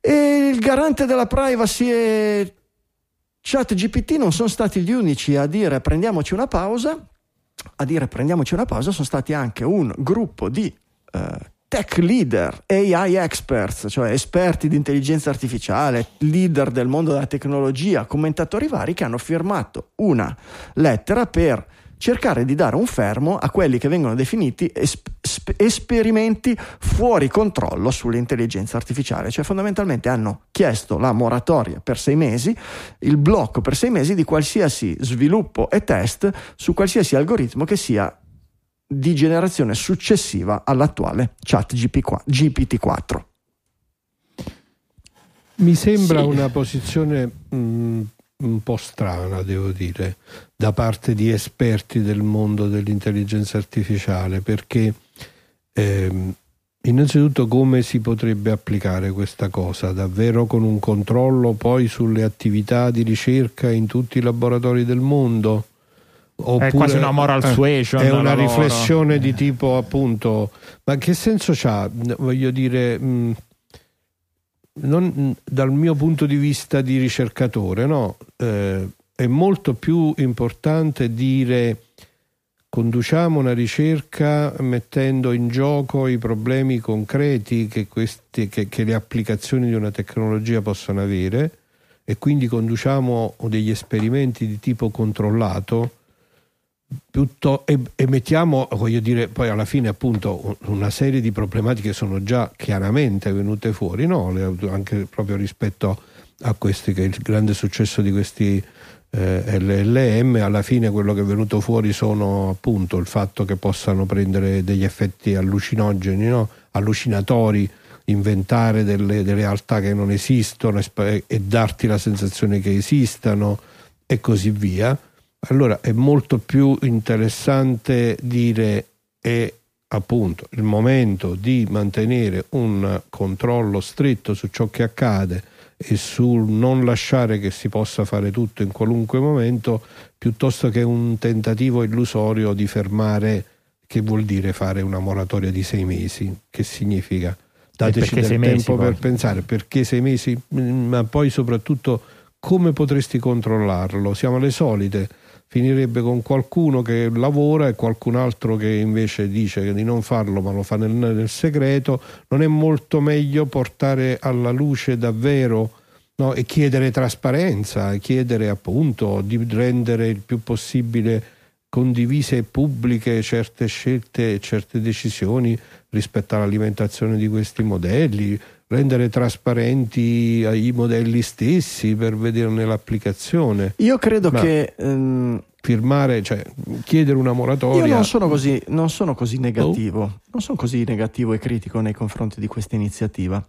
E il garante della privacy e ChatGPT non sono stati gli unici a dire prendiamoci una pausa, a dire prendiamoci una pausa sono stati anche un gruppo di eh, tech leader, AI experts, cioè esperti di intelligenza artificiale, leader del mondo della tecnologia, commentatori vari che hanno firmato una lettera per cercare di dare un fermo a quelli che vengono definiti esp- esperimenti fuori controllo sull'intelligenza artificiale, cioè fondamentalmente hanno chiesto la moratoria per sei mesi, il blocco per sei mesi di qualsiasi sviluppo e test su qualsiasi algoritmo che sia di generazione successiva all'attuale chat GPT-4.
Mi sembra sì. una posizione mh, un po' strana, devo dire, da parte di esperti del mondo dell'intelligenza artificiale, perché ehm, innanzitutto come si potrebbe applicare questa cosa? Davvero con un controllo poi sulle attività di ricerca in tutti i laboratori del mondo?
Oppure, è quasi una moral eh, suasion.
È una riflessione di tipo appunto, ma che senso c'ha? Voglio dire, mh, non, dal mio punto di vista di ricercatore, no? Eh, è molto più importante dire conduciamo una ricerca mettendo in gioco i problemi concreti che, questi, che, che le applicazioni di una tecnologia possono avere e quindi conduciamo degli esperimenti di tipo controllato Piutto, e, e, mettiamo, voglio dire, poi alla fine appunto una serie di problematiche sono già chiaramente venute fuori, no? anche proprio rispetto a questi, che il grande successo di questi eh, LLM, alla fine quello che è venuto fuori sono appunto il fatto che possano prendere degli effetti allucinogeni, no? allucinatori, inventare delle, delle, realtà che non esistono e, e darti la sensazione che esistano e così via allora è molto più interessante dire è appunto il momento di mantenere un controllo stretto su ciò che accade e sul non lasciare che si possa fare tutto in qualunque momento piuttosto che un tentativo illusorio di fermare che vuol dire fare una moratoria di sei mesi. Che significa? Dateci del tempo per poi. pensare. Perché sei mesi? Ma poi soprattutto come potresti controllarlo? Siamo le solite finirebbe con qualcuno che lavora e qualcun altro che invece dice di non farlo ma lo fa nel, nel segreto, non è molto meglio portare alla luce davvero no, e chiedere trasparenza, chiedere appunto di rendere il più possibile condivise e pubbliche certe scelte e certe decisioni rispetto all'alimentazione di questi modelli, rendere trasparenti i modelli stessi per vederne l'applicazione.
Io credo Ma che ehm...
firmare, cioè chiedere una moratoria.
Io non sono così, non sono così negativo, oh. non sono così negativo e critico nei confronti di questa iniziativa.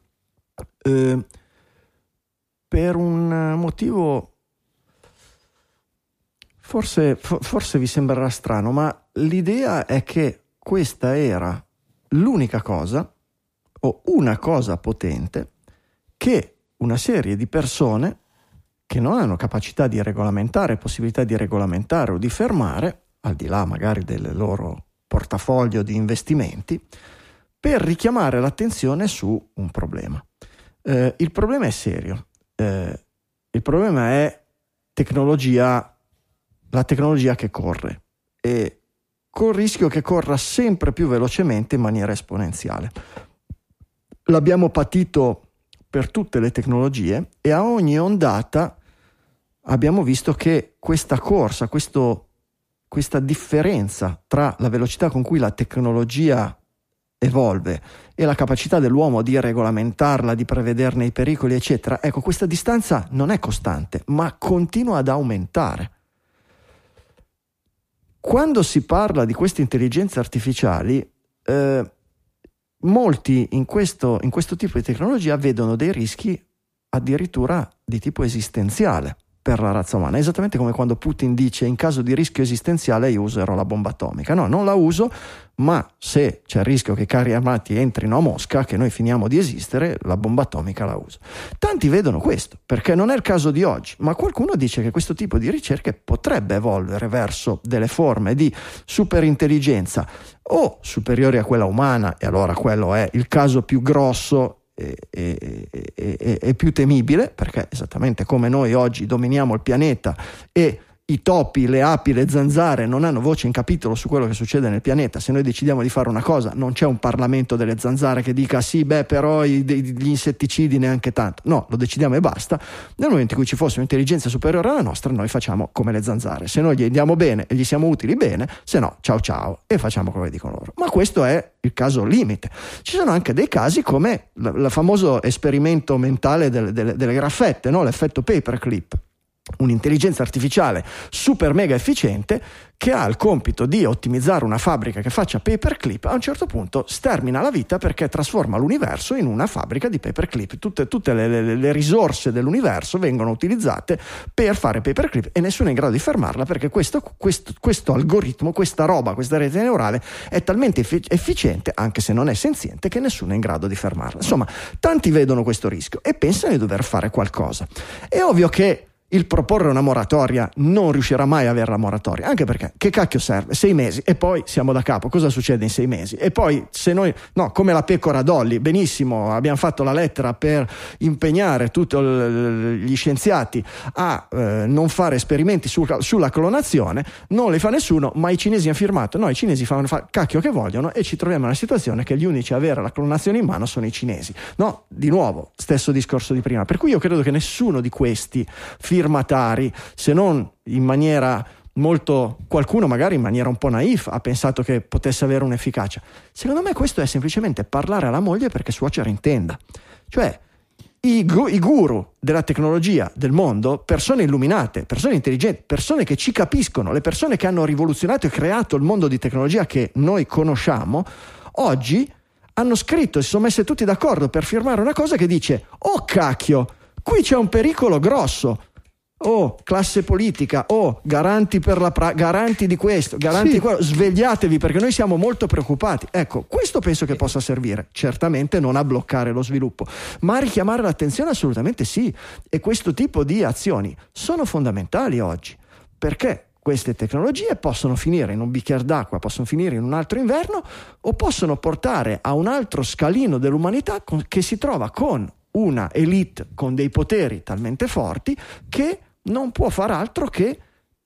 Eh, per un motivo forse, forse vi sembrerà strano, ma l'idea è che questa era l'unica cosa o una cosa potente che una serie di persone che non hanno capacità di regolamentare, possibilità di regolamentare o di fermare, al di là magari del loro portafoglio di investimenti, per richiamare l'attenzione su un problema. Eh, il problema è serio, eh, il problema è tecnologia, la tecnologia che corre. E col rischio che corra sempre più velocemente in maniera esponenziale l'abbiamo patito per tutte le tecnologie e a ogni ondata abbiamo visto che questa corsa, questo, questa differenza tra la velocità con cui la tecnologia evolve e la capacità dell'uomo di regolamentarla, di prevederne i pericoli, eccetera, ecco, questa distanza non è costante, ma continua ad aumentare. Quando si parla di queste intelligenze artificiali, eh, molti in questo, in questo tipo di tecnologia vedono dei rischi addirittura di tipo esistenziale per la razza umana. Esattamente come quando Putin dice in caso di rischio esistenziale io userò la bomba atomica. No, non la uso, ma se c'è il rischio che i carri armati entrino a Mosca, che noi finiamo di esistere, la bomba atomica la uso. Tanti vedono questo, perché non è il caso di oggi, ma qualcuno dice che questo tipo di ricerche potrebbe evolvere verso delle forme di superintelligenza o superiori a quella umana, e allora quello è il caso più grosso è, è, è, è, più temibile perché esattamente come noi oggi dominiamo il pianeta e i topi, le api, le zanzare non hanno voce in capitolo su quello che succede nel pianeta. Se noi decidiamo di fare una cosa, non c'è un Parlamento delle zanzare che dica sì, beh, però gli insetticidi neanche tanto. No, lo decidiamo e basta. Nel momento in cui ci fosse un'intelligenza superiore alla nostra, noi facciamo come le zanzare. Se noi gli andiamo bene e gli siamo utili bene, se no, ciao ciao e facciamo come dicono loro. Ma questo è il caso limite. Ci sono anche dei casi come il famoso esperimento mentale delle, delle, delle graffette, no? l'effetto paperclip un'intelligenza artificiale super mega efficiente che ha il compito di ottimizzare una fabbrica che faccia paperclip, a un certo punto stermina la vita perché trasforma l'universo in una fabbrica di paperclip. Tutte, tutte le, le, le, risorse dell'universo vengono utilizzate per fare paperclip e nessuno è in grado di fermarla perché questo, questo, questo algoritmo, questa roba, questa rete neurale è talmente effic- efficiente, anche se non è senziente, che nessuno è in grado di fermarla. Insomma, tanti vedono questo rischio e pensano di dover fare qualcosa. È ovvio che il proporre una moratoria non riuscirà mai a avere la moratoria, anche perché che cacchio serve? Sei mesi e poi siamo da capo, cosa succede in sei mesi? E poi se noi, no, come la pecora Dolly, benissimo, abbiamo fatto la lettera per impegnare tutti gli scienziati a eh, non fare esperimenti su, sulla clonazione, non li fa nessuno, ma i cinesi hanno firmato, no, i cinesi fanno fa, cacchio che vogliono e ci troviamo in una situazione che gli unici a avere la clonazione in mano sono i cinesi. No, di nuovo, stesso discorso di prima, per cui io credo che nessuno di questi firma firmatari, se non in maniera molto qualcuno magari in maniera un po' naif ha pensato che potesse avere un'efficacia. Secondo me questo è semplicemente parlare alla moglie perché suocera intenda. Cioè i, gu- i, guru della tecnologia del mondo, persone illuminate, persone intelligenti, persone che ci capiscono, le persone che hanno rivoluzionato e creato il mondo di tecnologia che noi conosciamo, oggi hanno scritto e si sono messe tutti d'accordo per firmare una cosa che dice: Oh cacchio, qui c'è un pericolo grosso oh, classe politica, oh, garanti, per la pra- garanti di questo, garanti sì. di quello, svegliatevi perché noi siamo molto preoccupati. Ecco, questo penso che possa servire, certamente non a bloccare lo sviluppo, ma a richiamare l'attenzione assolutamente sì. E questo tipo di azioni sono fondamentali oggi, perché queste tecnologie possono finire in un bicchiere d'acqua, possono finire in un altro inverno o possono portare a un altro scalino dell'umanità che si trova con una elite con dei poteri talmente forti che non può far altro che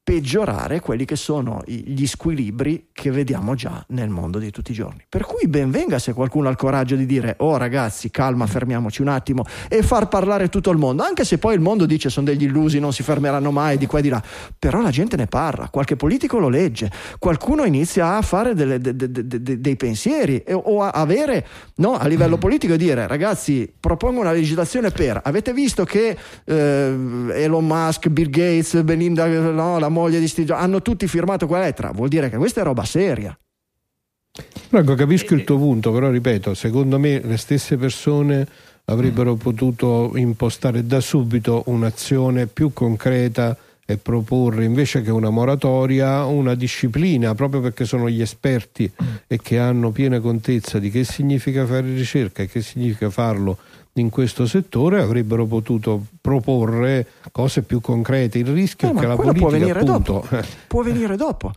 peggiorare quelli che sono gli squilibri che vediamo già nel mondo di tutti i giorni. Per cui ben venga se qualcuno ha il coraggio di dire oh ragazzi calma fermiamoci un attimo e far parlare tutto il mondo, anche se poi il mondo dice sono degli illusi, non si fermeranno mai di qua e di là, però la gente ne parla, qualche politico lo legge, qualcuno inizia a fare delle, de, de, de, dei pensieri e, o a avere no, a livello politico e dire ragazzi propongo una legislazione per, avete visto che eh, Elon Musk, Bill Gates, Belinda, no, la moglie di Steve Jobs, hanno tutti firmato quella lettera, vuol dire che questa è roba seria.
Franco, capisco il tuo punto, però ripeto, secondo me le stesse persone avrebbero potuto impostare da subito un'azione più concreta e proporre invece che una moratoria una disciplina proprio perché sono gli esperti e che hanno piena contezza di che significa fare ricerca e che significa farlo in questo settore avrebbero potuto proporre cose più concrete. Il rischio
no,
è che la politica
può venire
appunto,
dopo. può venire dopo.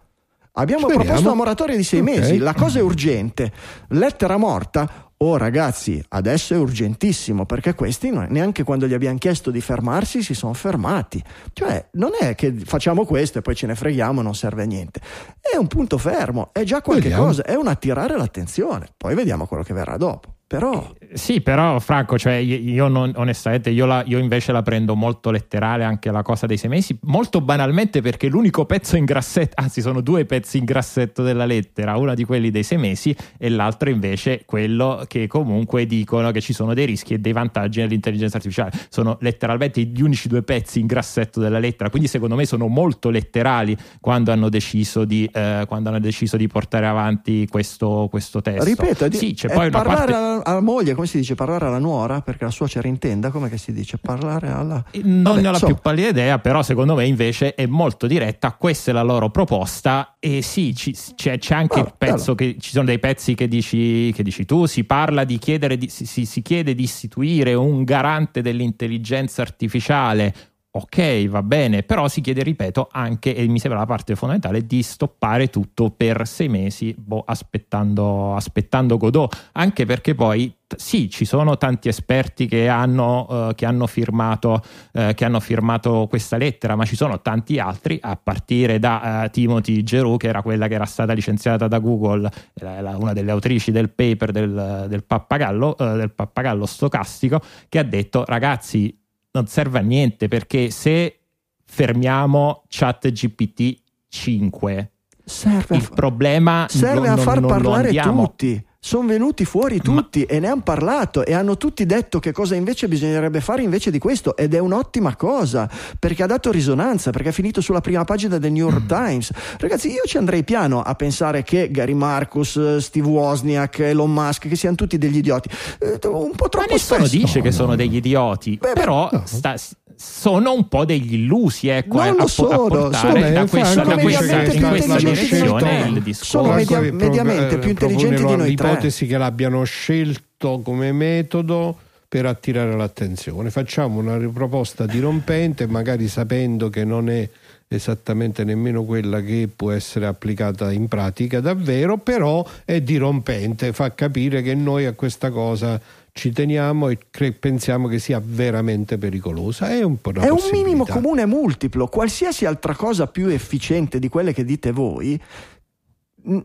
Abbiamo Speriamo. proposto una moratoria di sei okay. mesi, la cosa è urgente. Lettera morta. Oh ragazzi, adesso è urgentissimo perché questi neanche quando gli abbiamo chiesto di fermarsi si sono fermati. Cioè, non è che facciamo questo e poi ce ne freghiamo, non serve a niente. È un punto fermo, è già qualche vediamo. cosa, è un attirare l'attenzione. Poi vediamo quello che verrà dopo. Però
Sì, però Franco, cioè, io non, onestamente, io, la, io, invece la prendo molto letterale anche la cosa dei sei mesi, molto banalmente perché l'unico pezzo in grassetto, anzi sono due pezzi in grassetto della lettera, uno di quelli dei sei mesi e l'altro invece quello che comunque dicono che ci sono dei rischi e dei vantaggi nell'intelligenza artificiale. Sono letteralmente gli unici due pezzi in grassetto della lettera, quindi secondo me sono molto letterali quando hanno deciso di, eh, quando hanno deciso di portare avanti questo, questo testo.
Ripeto,
sì,
c'è poi una parlare parte... alla moglie, come si dice? Parlare alla nuora? Perché la suocera intenda, come si dice? Parlare alla...
Non Vabbè, ne ho la so. più pallida idea, però secondo me invece è molto diretta, questa è la loro proposta e sì, ci, c'è, c'è, anche allora, il pezzo allora. che ci sono dei pezzi che dici, che dici tu, si parla di chiedere, di, si, si chiede di istituire un garante dell'intelligenza artificiale ok, va bene, però si chiede, ripeto, anche, e mi sembra la parte fondamentale, di stoppare tutto per sei mesi, boh, aspettando, aspettando Godot, anche perché poi sì, ci sono tanti esperti che hanno, uh, che hanno, firmato, uh, che hanno firmato questa lettera, ma ci sono tanti altri, a partire da uh, Timothy Geroux, che era quella che era stata licenziata da Google, era una delle autrici del paper del, del, pappagallo, del pappagallo stocastico, che ha detto ragazzi non serve a niente perché se fermiamo ChatGPT 5 serve il problema
serve
non,
a far
non,
parlare
non
tutti sono venuti fuori tutti Ma... e ne hanno parlato e hanno tutti detto che cosa invece bisognerebbe fare invece di questo ed è un'ottima cosa perché ha dato risonanza, perché è finito sulla prima pagina del New York mm. Times. Ragazzi, io ci andrei piano a pensare che Gary Marcus, Steve Wozniak, Elon Musk, che siano tutti degli idioti. Eh, un po' troppo
Ma nessuno
spesso.
dice no, che sono degli idioti, beh, però no. sta, sono un po' degli illusi ecco,
non
a,
sono,
a portare
sono,
da questa, da questa,
in questa direzione il discorso. Sono media, mediamente più intelligenti di noi tre.
L'ipotesi che l'abbiano scelto come metodo per attirare l'attenzione. Facciamo una proposta dirompente, magari sapendo che non è esattamente nemmeno quella che può essere applicata in pratica davvero, però è dirompente, fa capire che noi a questa cosa ci teniamo e cre- pensiamo che sia veramente pericolosa. È un,
è un minimo comune multiplo. Qualsiasi altra cosa più efficiente di quelle che dite voi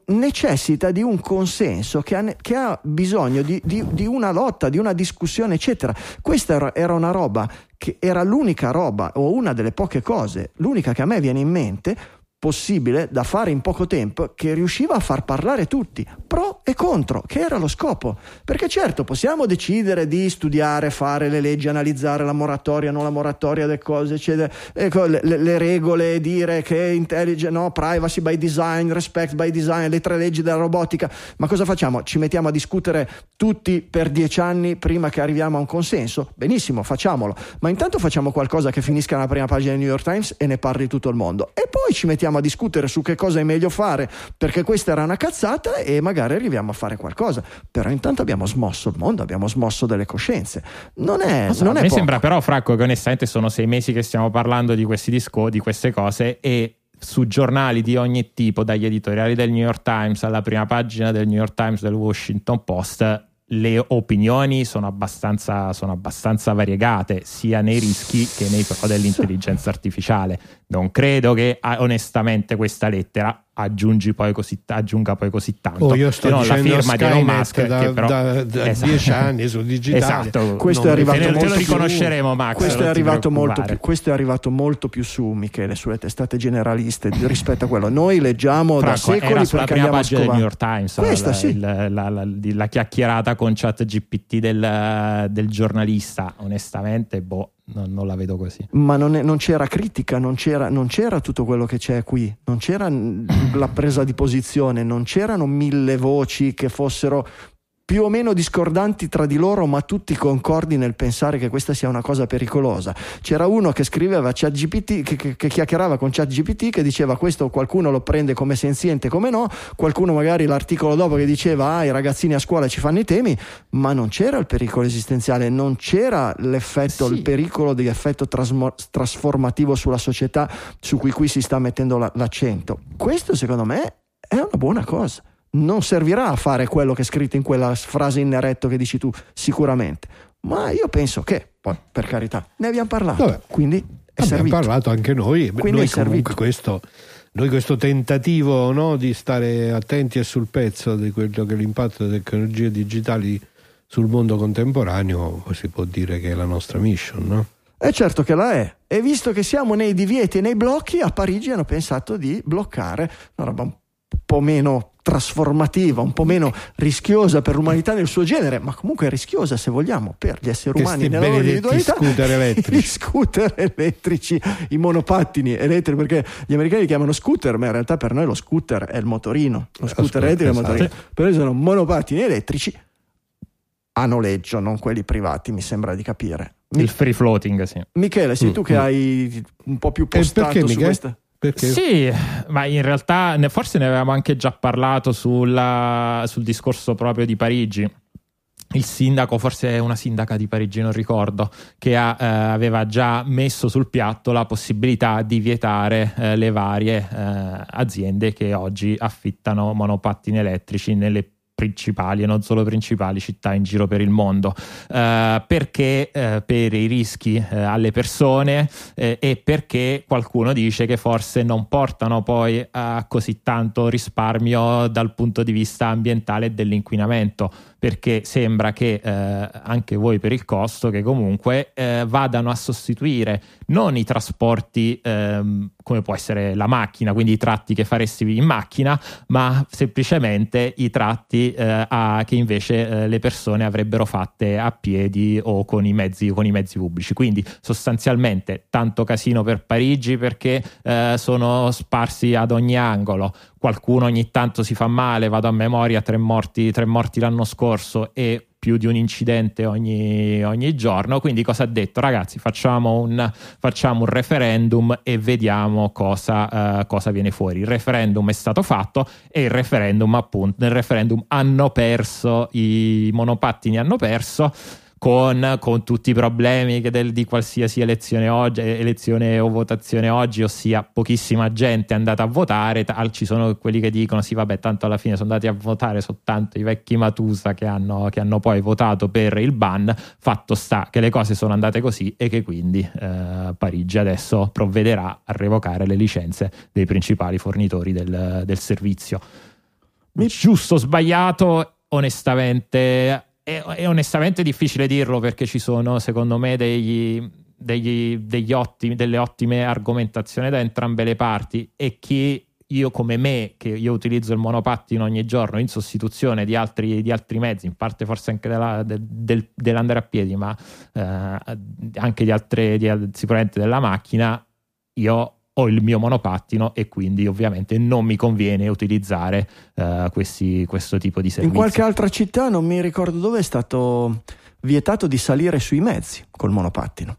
necessita di un consenso che ha, che ha bisogno di, di, di, una lotta, di una discussione, eccetera. Questa era, era una roba che era l'unica roba o una delle poche cose, l'unica che a me viene in mente possibile da fare in poco tempo che riusciva a far parlare tutti, pro e contro, che era lo scopo. Perché certo possiamo decidere di studiare, fare le leggi, analizzare la moratoria, non la moratoria delle cose, eccetera, ecco, le, le, regole, dire che intelligence, no, privacy by design, respect by design, le tre leggi della robotica, ma cosa facciamo? Ci mettiamo a discutere tutti per dieci anni prima che arriviamo a un consenso? Benissimo, facciamolo, ma intanto facciamo qualcosa che finisca nella prima pagina del New York Times e ne parli tutto il mondo. E poi ci mettiamo a discutere su che cosa è meglio fare, perché questa era una cazzata e magari arriviamo a fare qualcosa. Però intanto abbiamo smosso il mondo, abbiamo smosso delle coscienze. Non è, so, non
a
me
poco. sembra però, Franco, che onestamente sono sei mesi che stiamo parlando di questi disco, di queste cose e su giornali di ogni tipo, dagli editoriali del New York Times alla prima pagina del New York Times, del Washington Post, le opinioni sono abbastanza, sono abbastanza, variegate sia nei rischi che nei pro dell'intelligenza artificiale. Non credo che onestamente questa lettera poi così, aggiunga poi così tanto.
Oh, io sto no,
la firma
di
Elon Musk
da,
che però,
da, da
esatto.
dieci anni su digitale.
Esatto,
questo è arrivato
te,
molto
te lo riconosceremo
più,
Max.
Questo è, arrivato molto più, questo è arrivato molto più su Michele sulle testate generaliste rispetto a quello. Noi leggiamo Franco, da secoli
era sulla prima pagina del New York
Times Questa,
la,
sì.
la, la, la, chiacchierata con chat GPT del, del giornalista. Onestamente, boh no, non la vedo così.
Ma non, è, non c'era critica, non c'era, non c'era, tutto quello che c'è qui, non c'era la presa di posizione, non c'erano mille voci che fossero più o meno discordanti tra di loro, ma tutti concordi nel pensare che questa sia una cosa pericolosa. C'era uno che scriveva ChatGPT, che, che, che chiacchierava con ChatGPT, che diceva questo qualcuno lo prende come senziente, come no, qualcuno magari l'articolo dopo che diceva ah, i ragazzini a scuola ci fanno i temi, ma non c'era il pericolo esistenziale, non c'era l'effetto, sì. il pericolo di effetto trasmo- trasformativo sulla società su cui qui si sta mettendo la- l'accento. Questo secondo me è una buona cosa non servirà a fare quello che è scritto in quella frase in neretto che dici tu, sicuramente. Ma io penso che, poi, per carità, ne abbiamo parlato. Vabbè. Quindi è
abbiamo
servito.
parlato anche noi.
Quindi
noi comunque questo, noi questo tentativo no, di stare attenti e sul pezzo di quello che è l'impatto delle tecnologie digitali sul mondo contemporaneo si può dire che è la nostra mission, no?
E certo che la è. E visto che siamo nei divieti e nei blocchi, a Parigi hanno pensato di bloccare una roba un po' meno trasformativa, un po' meno rischiosa per l'umanità nel suo genere, ma comunque rischiosa se vogliamo per gli esseri umani nella loro individualità.
scooter
I
elettrici.
scooter elettrici, i monopattini elettrici, perché gli americani li chiamano scooter, ma in realtà per noi lo scooter è il motorino. Lo scooter
scooter,
elettrico è il
esatto.
motorino. Per noi sono monopattini elettrici a noleggio, non quelli privati, mi sembra di capire.
Il free floating, sì.
Michele, sei tu
Mm,
che
mm.
hai un po' più postato
perché,
su
Michele?
questa.
Perché
Sì, ma in realtà ne- forse ne avevamo anche già parlato sulla- sul discorso proprio di Parigi. Il sindaco, forse è una sindaca di Parigi, non ricordo, che ha, eh, aveva già messo sul piatto la possibilità di vietare eh, le varie eh, aziende che oggi affittano monopattini elettrici nelle principali e non solo principali città in giro per il mondo. Eh, perché eh, per i rischi eh, alle persone eh, e perché qualcuno dice che forse non portano poi a così tanto risparmio dal punto di vista ambientale e dell'inquinamento perché sembra che eh, anche voi per il costo che comunque eh, vadano a sostituire non i trasporti ehm, come può essere la macchina, quindi i tratti che faresti in macchina, ma semplicemente i tratti eh, a- che invece eh, le persone avrebbero fatte a piedi o con i mezzi, con i mezzi pubblici. Quindi sostanzialmente tanto casino per Parigi perché eh, sono sparsi ad ogni angolo. Qualcuno ogni tanto si fa male, vado a memoria, tre morti, tre morti l'anno scorso e più di un incidente ogni, ogni giorno. Quindi cosa ha detto? Ragazzi, facciamo un, facciamo un referendum e vediamo cosa, eh, cosa viene fuori. Il referendum è stato fatto e il referendum, appunto, nel referendum hanno perso, i monopattini hanno perso. Con, con tutti i problemi che del- di qualsiasi elezione oggi, elezione o votazione oggi, ossia pochissima gente è andata a votare, tal- ci sono quelli che dicono sì vabbè tanto alla fine sono andati a votare soltanto i vecchi Matusa che hanno, che hanno poi votato per il ban, fatto sta che le cose sono andate così e che quindi eh, Parigi adesso provvederà a revocare le licenze dei principali fornitori del, del servizio.
Mi-
Giusto sbagliato, onestamente è, è onestamente difficile dirlo perché ci sono secondo me degli, degli- degli ottimi, delle ottime argomentazioni da entrambe le parti e chi io come me che io utilizzo il monopattino ogni giorno in sostituzione di altri, di altri mezzi in parte forse anche della- del- del- dell'andare a piedi ma eh, anche di altre di, sicuramente della macchina io ho il mio monopattino e quindi ovviamente non mi conviene utilizzare eh, questi- questo tipo di
In
servizi
qualche altra città, non mi ricordo dove, è stato vietato di salire sui mezzi col monopattino,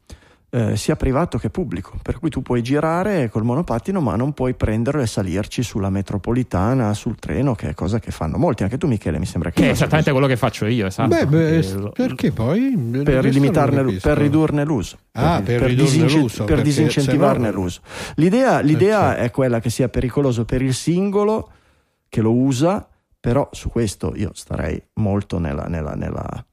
eh, sia privato che pubblico. Per cui tu puoi girare col monopattino, ma non puoi prenderlo e salirci sulla metropolitana, sul treno, che è cosa che fanno molti. Anche tu, Michele, mi sembra che.
che è esattamente quello che faccio io esatto
Beh, beh,
Eh, lo-
perché poi?
Per, limitarne, per ridurne l'uso.
Ah, per ridurne
disince-
l'uso,
per disincentivarne
no-
l'uso. L'idea, l'idea
certo.
è quella che sia pericoloso per il singolo che lo usa, però su questo io starei molto nella. nella, nella eh,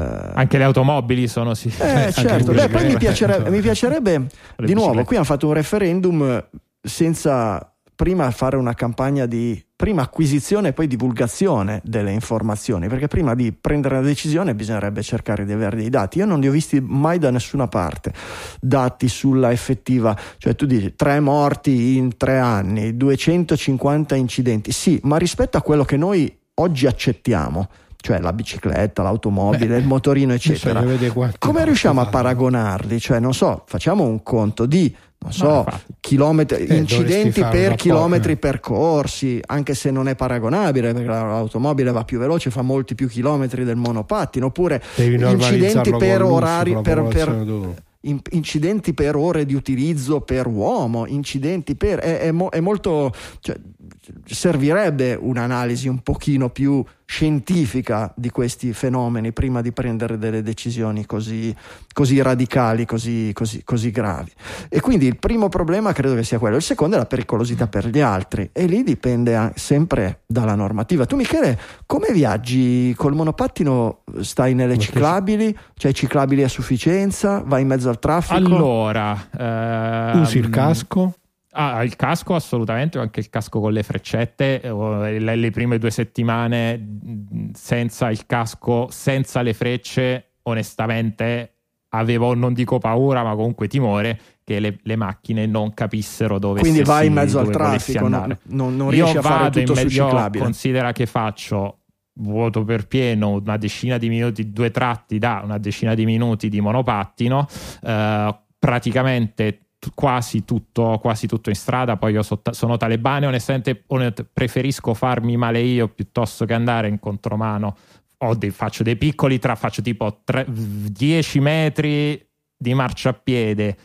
anche le automobili sono sì.
Eh, certo, Beh, poi mi piacerebbe, mi piacerebbe di nuovo, qui hanno fatto un referendum senza prima fare una campagna di prima acquisizione e poi divulgazione delle informazioni, perché prima di prendere una decisione bisognerebbe cercare di avere dei dati. Io non li ho visti mai da nessuna parte, dati sulla effettiva, cioè tu dici tre morti in tre anni, 250 incidenti, sì, ma rispetto a quello che noi oggi accettiamo, cioè la bicicletta, l'automobile, il motorino, eccetera. Come riusciamo a paragonarli? Cioè, non so, facciamo un conto di, non so, chilometri,
Eh,
incidenti per chilometri
eh.
percorsi, anche se non è paragonabile, perché l'automobile va più veloce, fa molti più chilometri del monopattino, oppure incidenti per orari, per, per- in- incidenti per ore di utilizzo per uomo, incidenti per... è, è mo- è molto... cioè, servirebbe un'analisi un pochino più scientifica di questi fenomeni prima di prendere delle decisioni così, così radicali, così, così, così gravi. E quindi il primo problema credo che sia quello, il secondo è la pericolosità per gli altri e lì dipende sempre dalla normativa. Tu Michele, come viaggi col monopattino? Stai nelle ciclabili? C'hai ciclabili a sufficienza? Vai in mezzo al traffico?
allora ehm,
Usi il casco?
Ah, il casco assolutamente, anche il casco con le freccette. eh, ho- Le, le prime due settimane senza il casco, senza le frecce, onestamente avevo, non dico paura, ma comunque timore che le, le macchine non capissero dove
Quindi vai in mezzo al traffico, non, non, non riesci
io
a fare tutto
me-
ciclabile.
Considera che faccio vuoto per pieno una decina di minuti, due tratti da una decina di minuti di monopattino, eh, praticamente quasi tutto, quasi tutto in strada. Poi io so, sono talebane, onestamente preferisco farmi male io piuttosto che andare in contromano. Dei, faccio dei piccoli tra, faccio tipo 3, 10 metri di marciapiede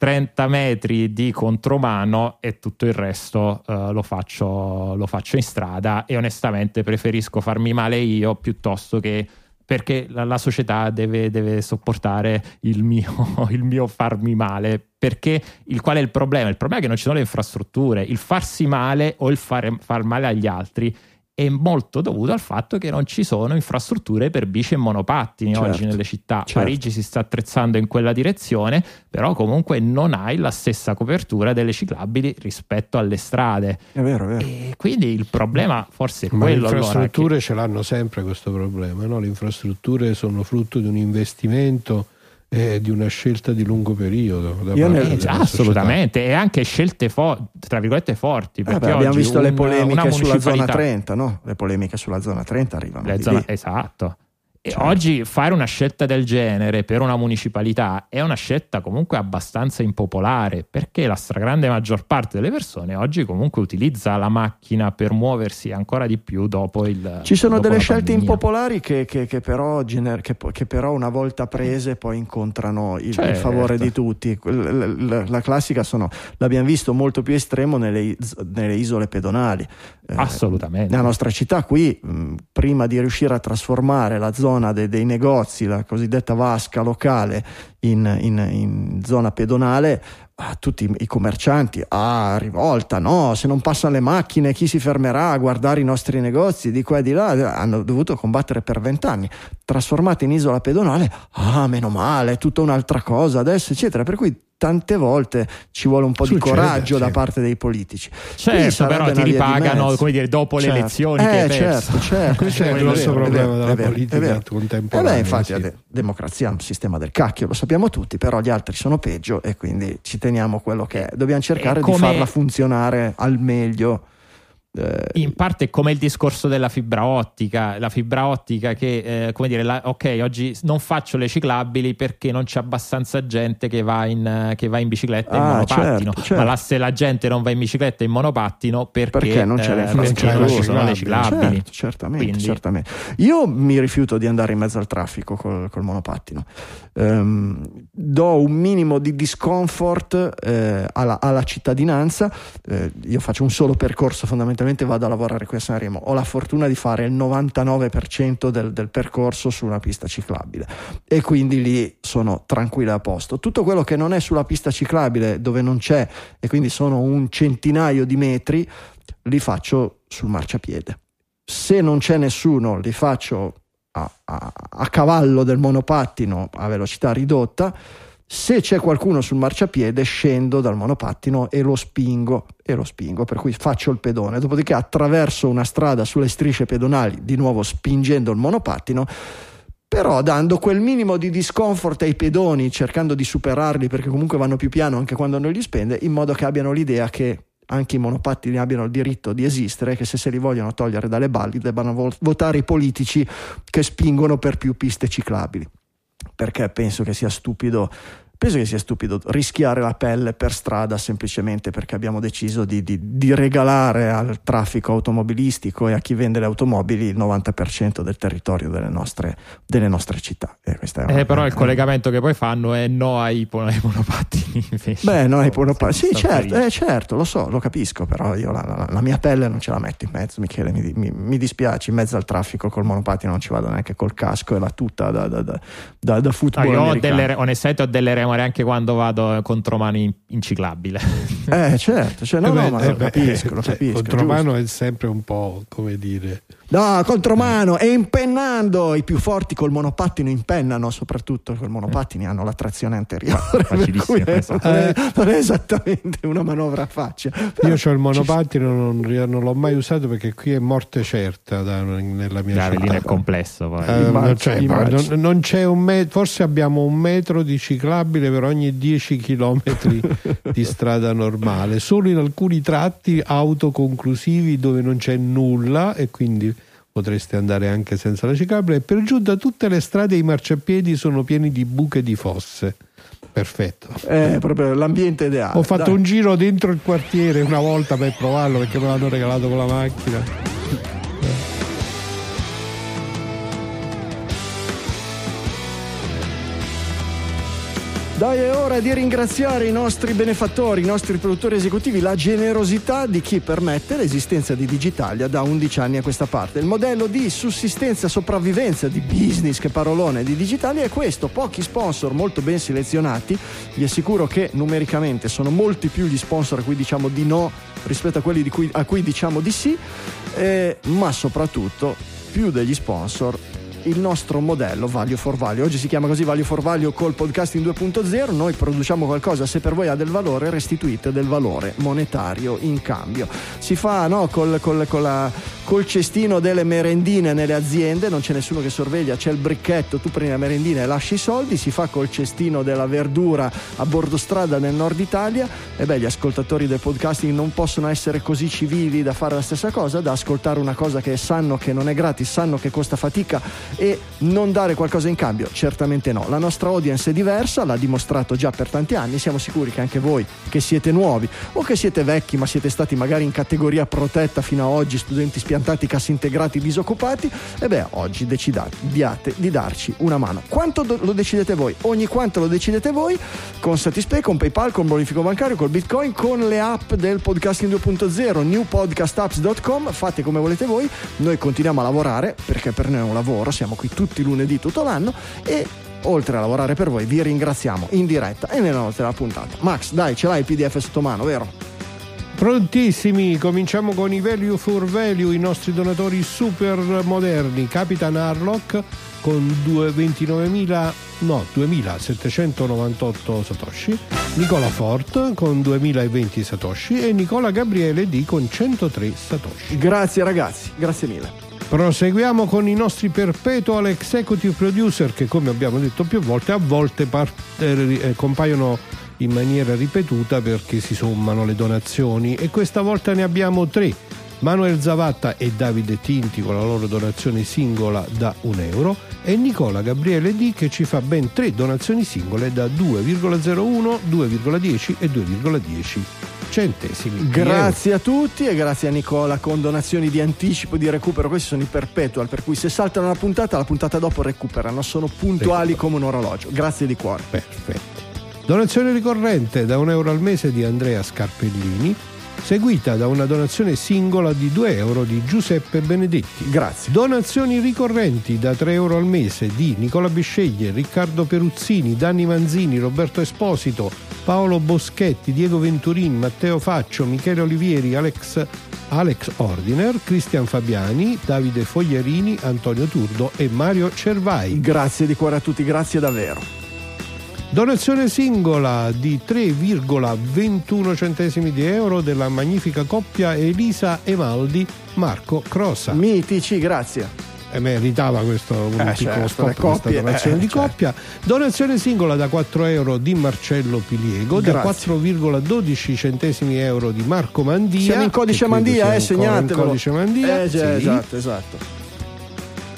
30 metri di contromano e tutto il resto uh, lo, faccio, lo, faccio, in strada e onestamente preferisco farmi male io piuttosto che perché la, la società deve, deve sopportare il mio, il mio, farmi male perché il, qual è il problema? Il problema è che non ci sono le infrastrutture il farsi male o il fare, far male agli altri è molto dovuto al fatto che non ci sono infrastrutture per bici e monopattini certo, oggi nelle città. Certo. Parigi si sta attrezzando in quella direzione, però comunque non hai la stessa copertura delle ciclabili rispetto alle strade.
È vero, è vero.
E quindi il problema forse è
Ma
quello.
Le infrastrutture
allora,
che... ce l'hanno sempre questo problema, no? le infrastrutture sono frutto di un investimento è di una scelta di lungo periodo.
Ne... Eh, assolutamente, e anche scelte fo- tra virgolette forti. Perché
eh beh, abbiamo visto
un,
le polemiche sulla zona 30, no? Le polemiche sulla zona 30 arrivano.
Zona... Esatto. E certo. oggi fare una scelta del genere per una municipalità è una scelta comunque abbastanza impopolare perché la stragrande maggior parte delle persone oggi comunque utilizza la macchina per muoversi ancora di più dopo il
ci sono delle
scelte
pandemia. impopolari che, che, che, però gener- che, però, una volta prese poi incontrano il, certo. il favore di tutti la, la, la, classica sono l'abbiamo visto molto più estremo nelle, nelle isole pedonali
eh, assolutamente
nella nostra città qui mh, prima di riuscire a trasformare la zona zona de, dei negozi, la cosiddetta vasca locale in, in, in zona pedonale, a tutti i commercianti, ah, rivolta, no, se non passano le macchine chi si fermerà a guardare i nostri negozi di qua e di là, hanno dovuto combattere per vent'anni, trasformate in isola pedonale, ah, meno male, è tutta un'altra cosa adesso, eccetera, per cui tante volte ci vuole un po' Succede, di coraggio sì. da parte dei politici.
Certo, però ti ripagano come dire, dopo certo. le elezioni.
Eh, certo, certo.
Questo è il grosso problema della politica contemporanea.
Eh beh, infatti, sì. la democrazia è un sistema del cacchio, lo sappiamo tutti, però gli altri sono peggio e quindi ci teniamo quello che è. Dobbiamo cercare come... di farla funzionare al meglio
eh, in parte è come il discorso della fibra ottica, la fibra ottica che, eh, come dire, la, ok, oggi non faccio le ciclabili perché non c'è abbastanza gente che va in, che va in bicicletta e ah, in monopattino, certo, certo. ma la, se la gente non va in bicicletta e in monopattino perché,
perché non c'è
eh, non
le
sono le ciclabili.
Certo, certamente, certamente, Io mi rifiuto di andare in mezzo al traffico col, col monopattino, um, do un minimo di discomfort eh, alla, alla, cittadinanza, eh, io faccio un solo percorso fondamentalmente fondamentalmente vado a lavorare qui a Sanremo, ho la fortuna di fare il 99% del, del percorso su una pista ciclabile e quindi lì sono tranquillo a posto. Tutto quello che non è sulla pista ciclabile dove non c'è e quindi sono un centinaio di metri, li faccio sul marciapiede. Se non c'è nessuno, li faccio a, a, a cavallo del monopattino a velocità ridotta se c'è qualcuno sul marciapiede, scendo dal monopattino e lo spingo, e lo spingo, per cui faccio il pedone. Dopodiché attraverso una strada sulle strisce pedonali, di nuovo spingendo il monopattino, però dando quel minimo di discomfort ai pedoni, cercando di superarli perché comunque vanno più piano anche quando non li spende, in modo che abbiano l'idea che anche i monopattini abbiano il diritto di esistere, che se se li vogliono togliere dalle balli debbano votare i politici che spingono per più piste ciclabili perché penso che sia stupido penso che sia stupido rischiare la pelle per strada semplicemente perché abbiamo deciso di, di, di, regalare al traffico automobilistico e a chi vende le automobili il 90% del territorio delle nostre, delle nostre città.
Eh, eh, però il collegamento che poi fanno è no ai, ai monopattini invece.
Beh, no ai monopattini. Sì, certo, eh, certo, lo so, lo capisco, però io la, la, la, mia pelle non ce la metto in mezzo, Michele, mi, mi, mi, dispiace, in mezzo al traffico col monopattino non ci vado neanche col casco e la tuta da, da, da, da, da football.
No, io
ho
delle, onestamente ho delle remore anche quando vado contromano in, in ciclabile.
Eh certo, cioè, no, eh no, ma eh lo beh, capisco, lo cioè, capisco.
Contromano è sempre un po' come dire
No, contromano e impennando. I più forti col monopattino impennano, soprattutto col monopattini hanno la trazione anteriore.
Facilissimo,
è-
esatto.
non, è, non è esattamente una manovra a faccia.
Io ho il monopattino, non, non l'ho mai usato perché qui è morte certa da- nella mia
Avellino
città.
è complesso poi.
Eh,
Immagino,
non c'è,
immagino.
non- non c'è un me- forse abbiamo un metro di ciclabile per ogni 10 km di strada normale, solo in alcuni tratti autoconclusivi dove non c'è nulla e quindi potreste andare anche senza la ciclabile e per giunta tutte le strade e i marciapiedi sono pieni di buche di fosse. Perfetto.
È proprio l'ambiente ideale.
Ho fatto
Dai.
un giro dentro il quartiere una volta per provarlo perché me l'hanno regalato con la macchina.
Dai, è ora di ringraziare i nostri benefattori, i nostri produttori esecutivi, la generosità di chi permette l'esistenza di Digitalia da 11 anni a questa parte. Il modello di sussistenza, sopravvivenza, di business, che parolone, di Digitalia è questo. Pochi sponsor molto ben selezionati. Vi assicuro che numericamente sono molti più gli sponsor a cui diciamo di no rispetto a quelli cui- a cui diciamo di sì, eh, ma soprattutto più degli sponsor il nostro modello Value for Value. Oggi si chiama così Value for Value col podcasting 2.0. Noi produciamo qualcosa, se per voi ha del valore, restituite del valore monetario in cambio. Si fa no, col, col- con la- col cestino delle merendine nelle aziende, non c'è nessuno che sorveglia, c'è il bricchetto, tu prendi la merendina e lasci i soldi. Si fa col cestino della verdura a bordo strada nel nord Italia. E beh, gli ascoltatori del podcasting non possono essere così civili da fare la stessa cosa, da ascoltare una cosa che sanno che non è gratis, sanno che costa fatica e non dare qualcosa in cambio? Certamente no. La nostra audience è diversa, l'ha dimostrato già per tanti anni. Siamo sicuri che anche voi, che siete nuovi o che siete vecchi, ma siete stati magari in categoria protetta fino a oggi, studenti spiantati, cassi integrati, disoccupati, e beh, oggi decidate diate di darci una mano. Quanto do- lo decidete voi? Ogni quanto lo decidete voi? Con Satispay, con PayPal, con bonifico bancario, col Bitcoin, con le app del podcasting 2.0, newpodcastapps.com, fate come volete voi. Noi continuiamo a lavorare perché per noi è un lavoro, siamo qui tutti i lunedì tutto l'anno e oltre a lavorare per voi vi ringraziamo in diretta e nella della puntata. Max, dai, ce l'hai il PDF sotto mano, vero?
Prontissimi, cominciamo con i value for value, i nostri donatori super moderni. Capitan Harlock con due- 29.000, no, 2.798 satoshi, Nicola Fort con 2.020 satoshi e Nicola Gabriele D con 103 satoshi.
Grazie ragazzi, grazie mille.
Proseguiamo con i nostri perpetual executive producer che come abbiamo detto più volte a volte par- eh, eh, compaiono in maniera ripetuta perché si sommano le donazioni e questa volta ne abbiamo tre. Manuel Zavatta e Davide Tinti con la loro donazione singola da un euro e Nicola Gabriele D che ci fa ben tre donazioni singole da 2,01, 2,10 e 2,10 centesimi.
Grazie a tutti e grazie a Nicola con donazioni di anticipo di recupero. Questi sono i perpetual, per cui se saltano una puntata, la puntata dopo recuperano. Sono puntuali come un orologio. Grazie di cuore.
Perfetto. Donazione ricorrente da un euro al mese di Andrea Scarpellini, seguita da una donazione singola di 2 euro di Giuseppe Benedetti.
Grazie.
Donazioni ricorrenti da 3 euro al mese di Nicola Bisceglie, Riccardo Peruzzini, Danni Manzini, Roberto Esposito, Paolo Boschetti, Diego Venturini, Matteo Faccio, Michele Olivieri, Alex, Alex Ordiner, Cristian Fabiani, Davide Foglierini, Antonio Turdo e Mario Cervai.
Grazie di cuore a tutti, grazie davvero.
Donazione singola di 3,21 centesimi di euro della magnifica coppia Elisa Emaldi Marco Crosa.
Mitici, grazie.
E meritava questo un
Eh,
piccolo
certo,
stop
coppie,
donazione
eh,
di
certo.
coppia. Donazione singola da 4 euro di Marcello Piliego, da
Grazie.
4,12 centesimi euro di Marco Mandia.
Siamo in codice Mandia, eh, segnatelo.
In codice Mandia.
Eh, già,
sì.
esatto, esatto.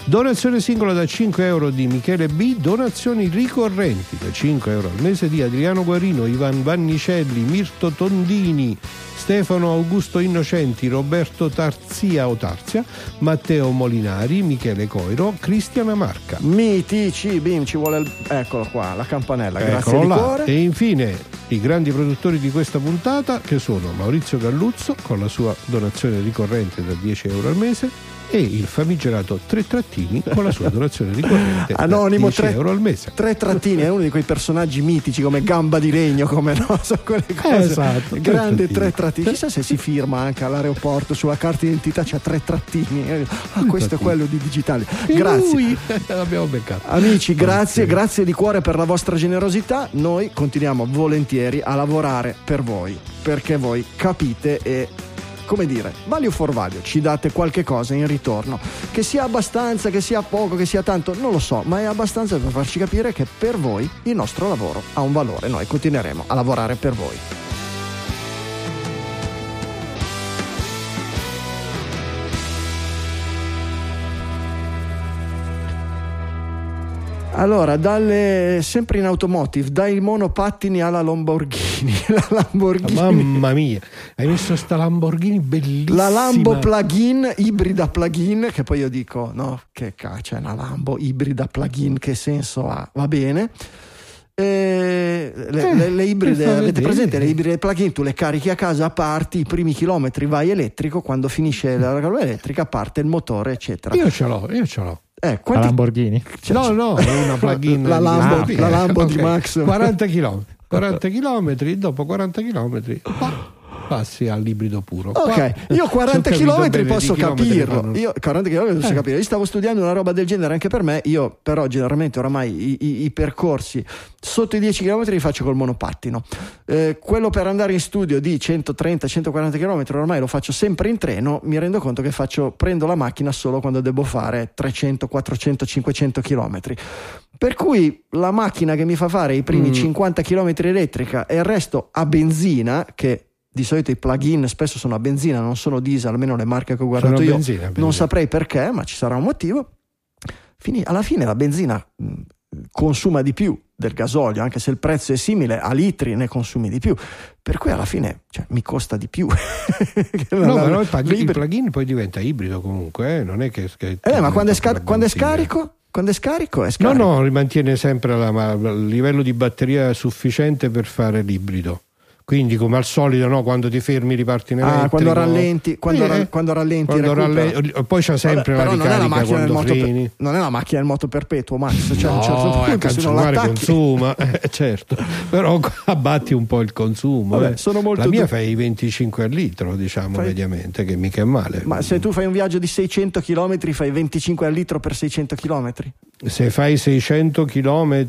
Donazione singola da 5 euro di Michele B. Donazioni ricorrenti da 5 euro al mese di Adriano Guarino, Ivan Vannicelli, Mirto Tondini, Stefano Augusto Innocenti, Roberto Tarzia o Tarzia, Matteo Molinari, Michele Coiro, Cristiana Marca.
Mitici, bim, ci vuole il... Eccolo qua, la campanella. Grazie
Eccolo
di cuore.
E infine i grandi produttori di questa puntata che sono Maurizio Galluzzo con la sua donazione ricorrente da 10 euro al mese e il famigerato tre trattini con la sua donazione ricorrente
Anonimo,
da 10
tre-
euro al mese.
Tre trattini, è uno di quei personaggi mitici come Gamba di Legno, come no, so quelle cose.
Esatto,
Grande
trattini.
tre trattini. Chissà se si firma anche all'aeroporto sulla carta d'identità c'è tre trattini. Ah, questo è
trattini.
quello di digitale. Grazie.
lui, l'abbiamo beccato.
Amici, Grazie.
grazie
di cuore per la vostra generosità. Noi continuiamo volentieri a lavorare per voi, perché voi capite e come dire, value for value, ci date qualche cosa in ritorno. Che sia abbastanza, che sia poco, che sia tanto, non lo so, ma è abbastanza per farci capire che per voi il nostro lavoro ha un valore. Noi continueremo a lavorare per voi. Allora, dalle, sempre in automotive, dai monopattini alla Lamborghini. La Lamborghini.
Mamma mia, hai messo sta Lamborghini bellissima.
La Lambo plug-in, ibrida plug-in, che poi io dico, no, che caccia è una Lambo ibrida plug-in, che senso ha? Va bene. Le,
Eh,
le- le ibride, avete
vedere.
presente le ibride plug-in? Tu le carichi a casa, parti, i primi chilometri vai elettrico, quando finisce la carga elettrica parte il motore, eccetera.
Io ce l'ho, io ce l'ho.
Eh,
La
quanti-
Lamborghini.
cioè,
no, no, è una plug-in.
La Lambo,
di-
la Lambo di
Ok,
Max.
40 km. 40 km, dopo 40 km passi all'ibrido puro.
Ok,
Qua-
io 40
se ho capito
km posso capirlo. Io 40 km posso
Eh.
capire. Io stavo studiando una roba del genere anche per me. Io, però, generalmente oramai i, i- i percorsi sotto i 10 km li faccio col monopattino. Eh, quello per andare in studio di 130-140 km ormai lo faccio sempre in treno. Mi rendo conto che faccio, prendo la macchina solo quando devo fare 300, 400, 500 km. Per cui la macchina che mi fa fare i primi
Mm.
50 km elettrica e il resto a benzina, che di solito i plug-in spesso sono a benzina, non sono diesel, almeno le marche che ho guardato
Sono
io.
benzina, benzina.
Non saprei perché, ma ci sarà un motivo. Fini- alla fine la benzina mh, consuma di più del gasolio, anche se il prezzo è simile, a litri ne consumi di più. Per cui alla fine cioè, mi costa di più.
No, però il, plug- il plug-in poi diventa ibrido comunque, eh, non è che... che
Eh, ma quando è,
diventa
quando è scarico? Quando è scarico è
No,
scarico.
no, mantiene sempre la- ma- il livello di batteria sufficiente per fare l'ibrido. Quindi, come al solito, no, quando ti fermi riparti in
Ah, quando rallenti, quando,
Eh,
ra- quando rallenti
quando
recupera.
ralle- poi c'ha sempre
Vabbè,
la
però non è la
ricarica
macchina del
quando
moto per-
freni.
non è la macchina del moto perpetuo, Max. Cioè, a un
no,
certo punto, se non l'attacchi,
consuma, eh, certo, però abbatti un po' il consumo.
Vabbè,
eh.
sono molto
la mia
du-
fai 25 al litro, diciamo,
Fai-
mediamente, che mica è male.
Ma se tu fai un viaggio di 600 km, fai 25 al litro per 600 km.
Se fai 600 km,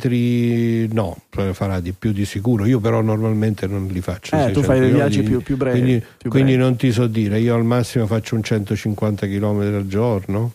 no, farà di più di sicuro. Io però normalmente non li faccio.
Eh, tu
600
fai dei viaggi più- più brevi,
Quindi,
più
quindi
brevi.
non ti so dire, io al massimo faccio un 150 km al giorno.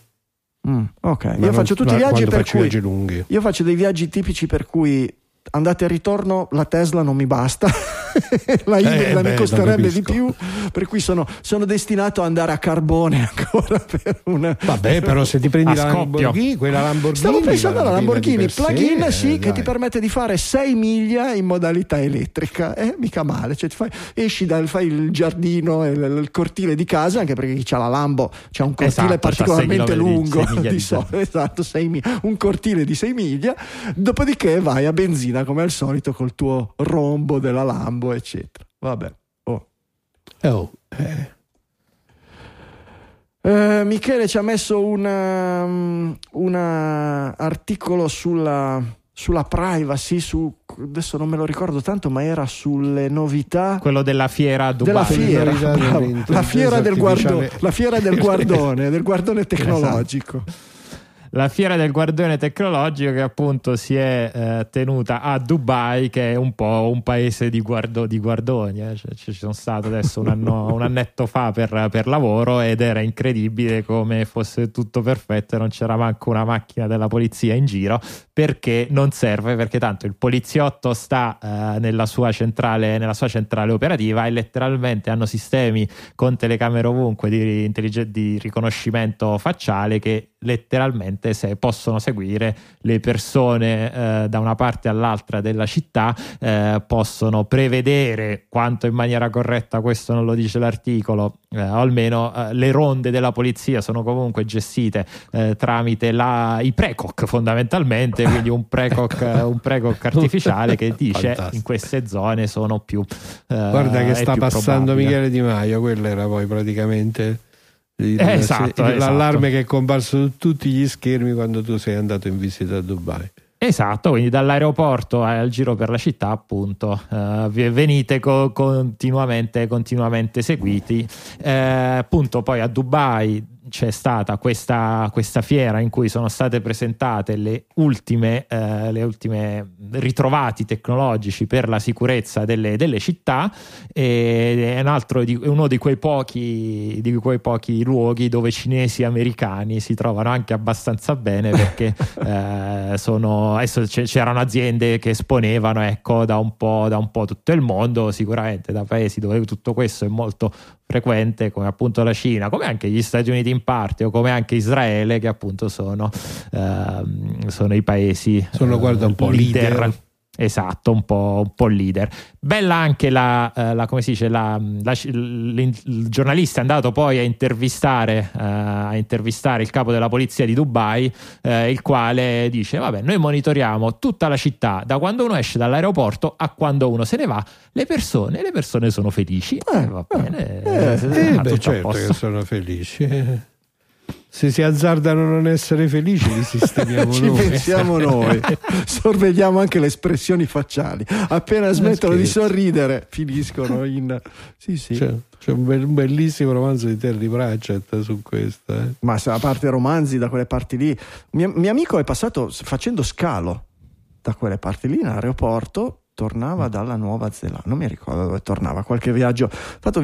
Mm, ok,
ma
io
non-
faccio tutti i viaggi per cui
viaggi lunghi.
io faccio dei viaggi tipici per cui andate e ritorno la Tesla non mi basta la ibrida
beh,
mi costerebbe di più per cui sono, sono destinato ad andare a carbone ancora per una
Vabbè, però se ti prendi la. Lamborghini, quella Lamborghini.
Stavo pensando alla
di
Lamborghini
per sé,
plug-in,
eh,
sì, che
dai.
ti permette di fare 6 miglia in modalità elettrica. Eh, mica male. Cioè, ti fai, esci dal fai il giardino, il, il cortile di casa, anche perché chi ha la Lambo c'ha un cortile
Esatto,
particolarmente
6
lungo.
6 miglia
di
di
so- esatto, 6 mi- un cortile di 6 miglia. Dopodiché vai a benzina come al solito col tuo rombo della Lambo, eccetera. Vabbè. Oh.
Oh, eh.
Eh, Michele ci ha messo un um, una articolo sulla, sulla privacy, su, adesso non me lo ricordo tanto, ma era sulle novità
Quello della fiera a Dubai.
della fiera, bravo, la fiera del, guardo-
artificiale.
la fiera del guardone, del guardone tecnologico.
La fiera del guardone tecnologico che appunto si è eh, tenuta a Dubai che è un po' un paese di, guardo- di guardoni eh. Cioè, ci sono stato adesso un, anno, un annetto fa per, per lavoro ed era incredibile come fosse tutto perfetto e non c'era manco una macchina della polizia in giro perché non serve perché tanto il poliziotto sta eh, nella, sua centrale, nella sua centrale operativa e letteralmente hanno sistemi con telecamere ovunque di, di riconoscimento facciale che letteralmente se possono seguire le persone eh, da una parte all'altra della città eh, possono prevedere quanto in maniera corretta questo non lo dice l'articolo eh, o almeno eh, le ronde della polizia sono comunque gestite eh, tramite la, i precoc fondamentalmente quindi un precoc, eh, un precoc artificiale che dice
Fantastico.
in queste zone sono più eh,
Guarda che sta passando
probabile.
Michele Di Maio, quello era poi praticamente Il-
Eh, esatto,
se- l'allarme
esatto.
che è comparso su tutti gli schermi quando tu sei andato in visita a Dubai.
Esatto, quindi dall'aeroporto al giro per la città, appunto, eh, venite co- continuamente, continuamente seguiti. Eh, appunto, poi a Dubai c'è stata questa, questa fiera in cui sono state presentate le ultime, eh, le ultime ritrovati tecnologici per la sicurezza delle, delle città ed è un altro di, uno di quei, pochi, di quei pochi luoghi dove cinesi e americani si trovano anche abbastanza bene perché eh, sono, adesso c'erano aziende che esponevano ecco, da, un po', da un po' tutto il mondo, sicuramente da paesi dove tutto questo è molto frequente come appunto la Cina, come anche gli Stati Uniti in parte o come anche Israele che appunto sono, ehm, sono i paesi
Sono,
eh,
guarda, un po' leader.
Esatto, un po', un po' leader. Bella anche la, eh, la- come si dice, la, la- il giornalista è andato poi a intervistare, eh, a intervistare il capo della polizia di Dubai, eh, il quale dice: Vabbè, noi monitoriamo tutta la città da quando uno esce dall'aeroporto a quando uno se ne va. Le persone, le persone sono felici.
Eh,
va bene,
eh,
eh,
Eh, beh, certo che sono felici. Se si azzardano a non essere felici, li sistemiamo
Ci
noi.
pensiamo noi, sorvegliamo anche le espressioni facciali. Appena smettono di sorridere, finiscono in. Sì, sì.
C'è, c'è un, bel- un bellissimo romanzo di Terry Pratchett su questo. eh.
Ma a parte romanzi da quelle parti lì, mio, mio amico è passato facendo scalo da quelle parti lì in aeroporto. Tornava dalla Nuova Zelanda, non mi ricordo dove tornava, qualche viaggio. Fatto-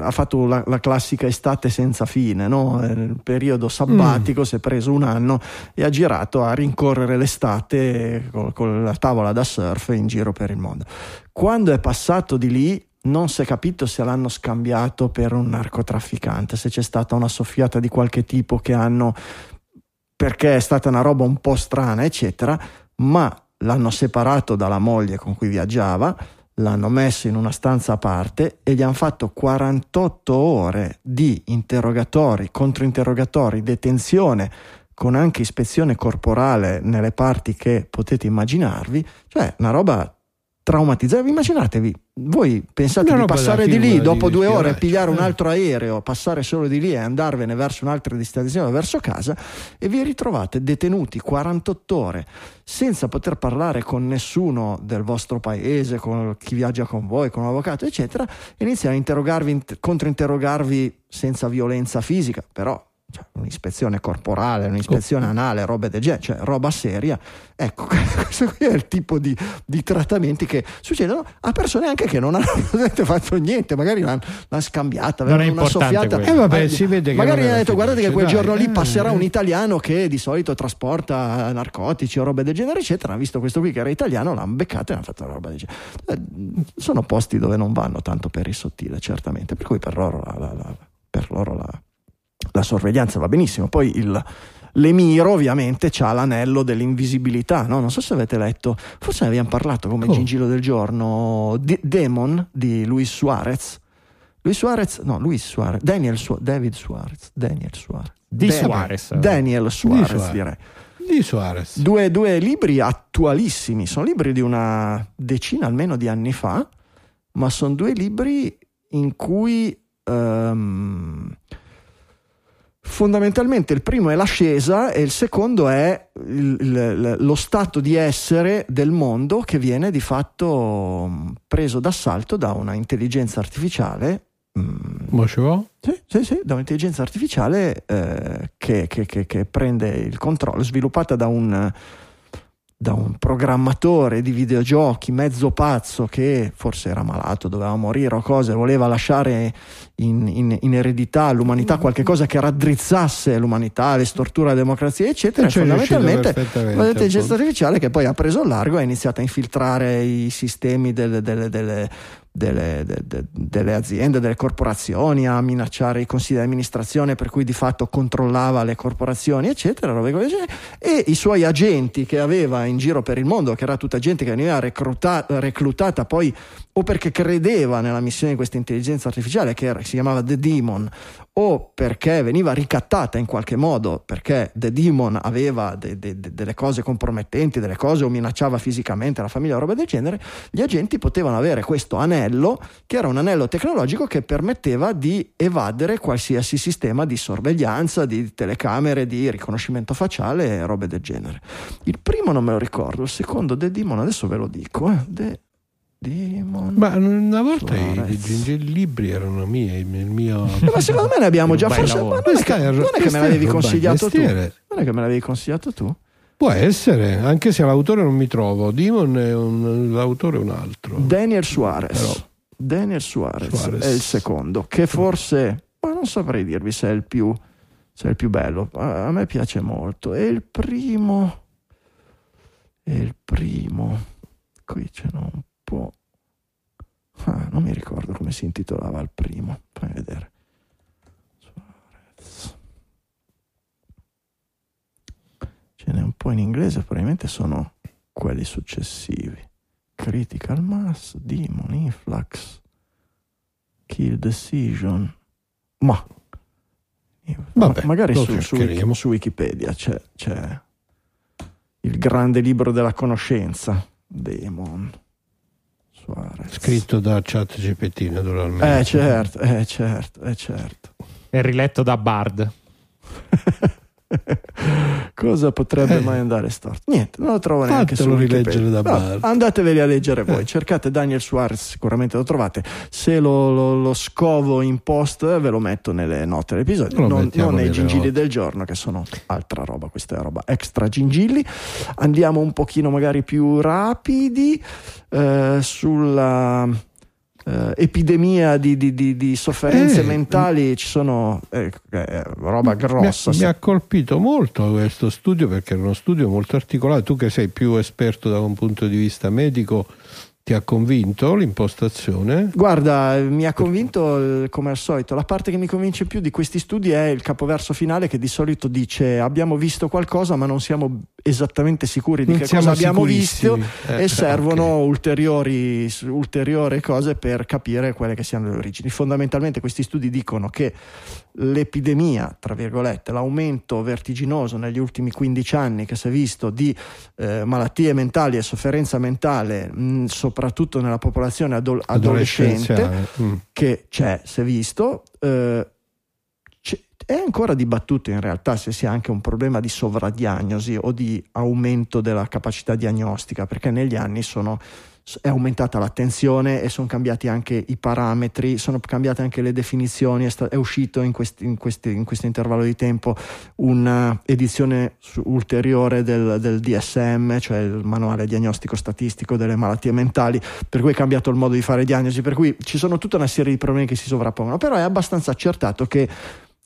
ha fatto la, la classica estate senza fine, no? Eh, Nel periodo sabbatico si è preso un anno e ha girato a rincorrere l'estate col- con la tavola da surf in giro per il mondo. Quando è passato di lì, non si è capito se l'hanno scambiato per un narcotrafficante, se c'è stata una soffiata di qualche tipo che hanno perché è stata una roba un po' strana, eccetera, ma l'hanno separato dalla moglie con cui viaggiava, l'hanno messo in una stanza a parte e gli hanno fatto 48 ore di interrogatori, controinterrogatori, detenzione con anche ispezione corporale nelle parti che potete immaginarvi, cioè una roba traumatizzante. Immaginatevi, voi pensate di passare di lì
di
dopo due ore,
spionaggio,
pigliare un
eh.
altro aereo, passare solo di lì e andarvene verso un'altra destinazione, verso casa, e vi ritrovate detenuti 48 ore senza poter parlare con nessuno del vostro paese, con chi viaggia con voi, con un avvocato, eccetera, e iniziano a interrogarvi, int- controinterrogarvi senza violenza fisica, però cioè, un'ispezione corporale, un'ispezione anale, robe del genere, cioè roba seria. Ecco, questo qui è il tipo di, di trattamenti che succedono a persone anche che non hanno fatto niente, magari l'hanno, l'hanno scambiata,
Non
una soffiata.
Eh, vabbè, si vede che
magari
non
hanno detto guardate che quel
dai,
giorno lì
eh.
passerà un italiano che di solito trasporta narcotici o robe del genere, eccetera. Hanno visto questo qui che era italiano, l'hanno beccato e hanno fatto una roba del genere. Eh, Sono posti dove non vanno tanto per il sottile, certamente. Per cui per loro la, la- la- per loro la- la sorveglianza va benissimo. Poi il, l'emiro ovviamente ha l'anello dell'invisibilità, no? non so se avete letto, forse ne abbiamo parlato come
Oh.
gingillo del giorno, Di- Demon di Luis Suarez. Luis Suarez, no, Luis Suarez, Daniel Su- David Suarez, Daniel Suarez.
Di
Dan-
Suarez.
Daniel Suarez,
Suarez.
direi.
Di Suarez.
Due, due libri attualissimi, sono libri di una decina almeno di anni fa, ma sono due libri in cui ehm, fondamentalmente il primo è l'ascesa e il secondo è il- il- lo stato di essere del mondo che viene di fatto mh, preso d'assalto da una intelligenza artificiale. mh,
Mo ci va?
sì, sì, sì, da un'intelligenza artificiale eh, che, che- che- che prende il controllo, sviluppata da un, da un programmatore di videogiochi mezzo pazzo che forse era malato, doveva morire o cose, voleva lasciare in, in- in eredità all'umanità qualche cosa che raddrizzasse l'umanità, le storture alla democrazia, eccetera.
E
E
ci è riuscito
fondamentalmente l'intelligenza artificiale che poi ha preso largo e ha iniziato a infiltrare i sistemi delle, delle- delle- delle, de- de- delle aziende, delle corporazioni, a minacciare i consigli di amministrazione per cui di fatto controllava le corporazioni, eccetera, e i suoi agenti che aveva in giro per il mondo, che era tutta gente che veniva recluta- reclutata poi o perché credeva nella missione di questa intelligenza artificiale che era- si chiamava The Demon o perché veniva ricattata in qualche modo, perché The Demon aveva de- de- de- delle cose compromettenti, delle cose o minacciava fisicamente la famiglia roba del genere, gli agenti potevano avere questo anello, che era un anello tecnologico che permetteva di evadere qualsiasi sistema di sorveglianza, di telecamere, di riconoscimento facciale e robe del genere. Il primo non me lo ricordo, il secondo The Demon, adesso ve lo dico, eh, The Demon.
Ma una volta i, i gingilli libri erano miei, il mio...
Eh, ma secondo me ne abbiamo già forse. Ma non è che,
è-
non è che me l'avevi
è
consigliato tu. Non è che me l'avevi consigliato tu.
Può essere, anche se l'autore non mi trovo. Demon è un, l'autore è un altro.
Daniel Suarez.
Però-
Daniel Suarez,
Suarez.
è il secondo, che forse, ma non saprei dirvi se è il più, se è il più bello. A, a me piace molto. E il primo, e il primo, qui ce n'ho un po'. Ah, non mi ricordo come si intitolava il primo. Fammi vedere. Ce n'è un po' in inglese, probabilmente sono quelli successivi. Critical Mass, Demon, Influx, Kill Decision. Ma
Vabbè,
magari su, su, su Wikipedia c'è, c'è il grande libro della conoscenza, Demon. Suarez.
Scritto da chat GPT naturalmente.
Eh certo, eh certo, eh certo.
È riletto da Bard.
Cosa potrebbe
Eh.
mai andare storto? Niente, non lo trovo neanche su
Fatelo rileggere da
Vabbè,
Bard.
Andateveli a leggere voi,
Eh.
cercate Daniel Suarez, sicuramente lo trovate. Se lo, lo- lo scovo in post ve lo metto nelle note dell'episodio, non, non nei gingilli del giorno che sono altra roba, questa è roba extra gingilli. Andiamo un pochino magari più rapidi eh, sulla eh, epidemia di, di- di- di sofferenze
Eh,
mentali, ci sono eh, eh, roba grossa.
Mi ha, mi ha colpito molto questo studio perché era uno studio molto articolato. Tu che sei più esperto da un punto di vista medico, ti ha convinto l'impostazione?
Guarda, mi ha convinto eh, come al solito. La parte che mi convince più di questi studi è il capoverso finale che di solito dice abbiamo visto qualcosa ma non siamo esattamente sicuri di
Non
che cosa abbiamo visto.
Eh,
e servono
ok.
ulteriori, ulteriori cose per capire quelle che siano le origini. Fondamentalmente questi studi dicono che l'epidemia, tra virgolette, l'aumento vertiginoso negli ultimi 15 anni che si è visto di eh, malattie mentali e sofferenza mentale, mh, soprattutto nella popolazione adol- adolescente.
Mm.
che c'è, si è visto, eh, è ancora dibattuto in realtà se sia anche un problema di sovradiagnosi o di aumento della capacità diagnostica, perché negli anni sono- è aumentata l'attenzione e sono cambiati anche i parametri, sono cambiate anche le definizioni, è, sta- è uscito in, questi- in questi- in questo intervallo di tempo un'edizione ulteriore del, del DSM, cioè il manuale diagnostico statistico delle malattie mentali, per cui è cambiato il modo di fare diagnosi, per cui ci sono tutta una serie di problemi che si sovrappongono, però è abbastanza accertato che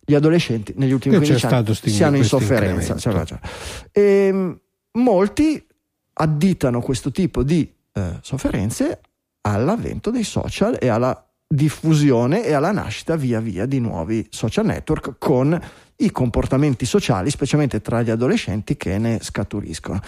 gli adolescenti negli ultimi
Che c'è
15 anni
stato sti-
siano in sofferenza. E, molti additano questo tipo di eh, sofferenze all'avvento dei social e alla diffusione e alla nascita via via di nuovi social network con i comportamenti sociali, specialmente tra gli adolescenti, che ne scaturiscono.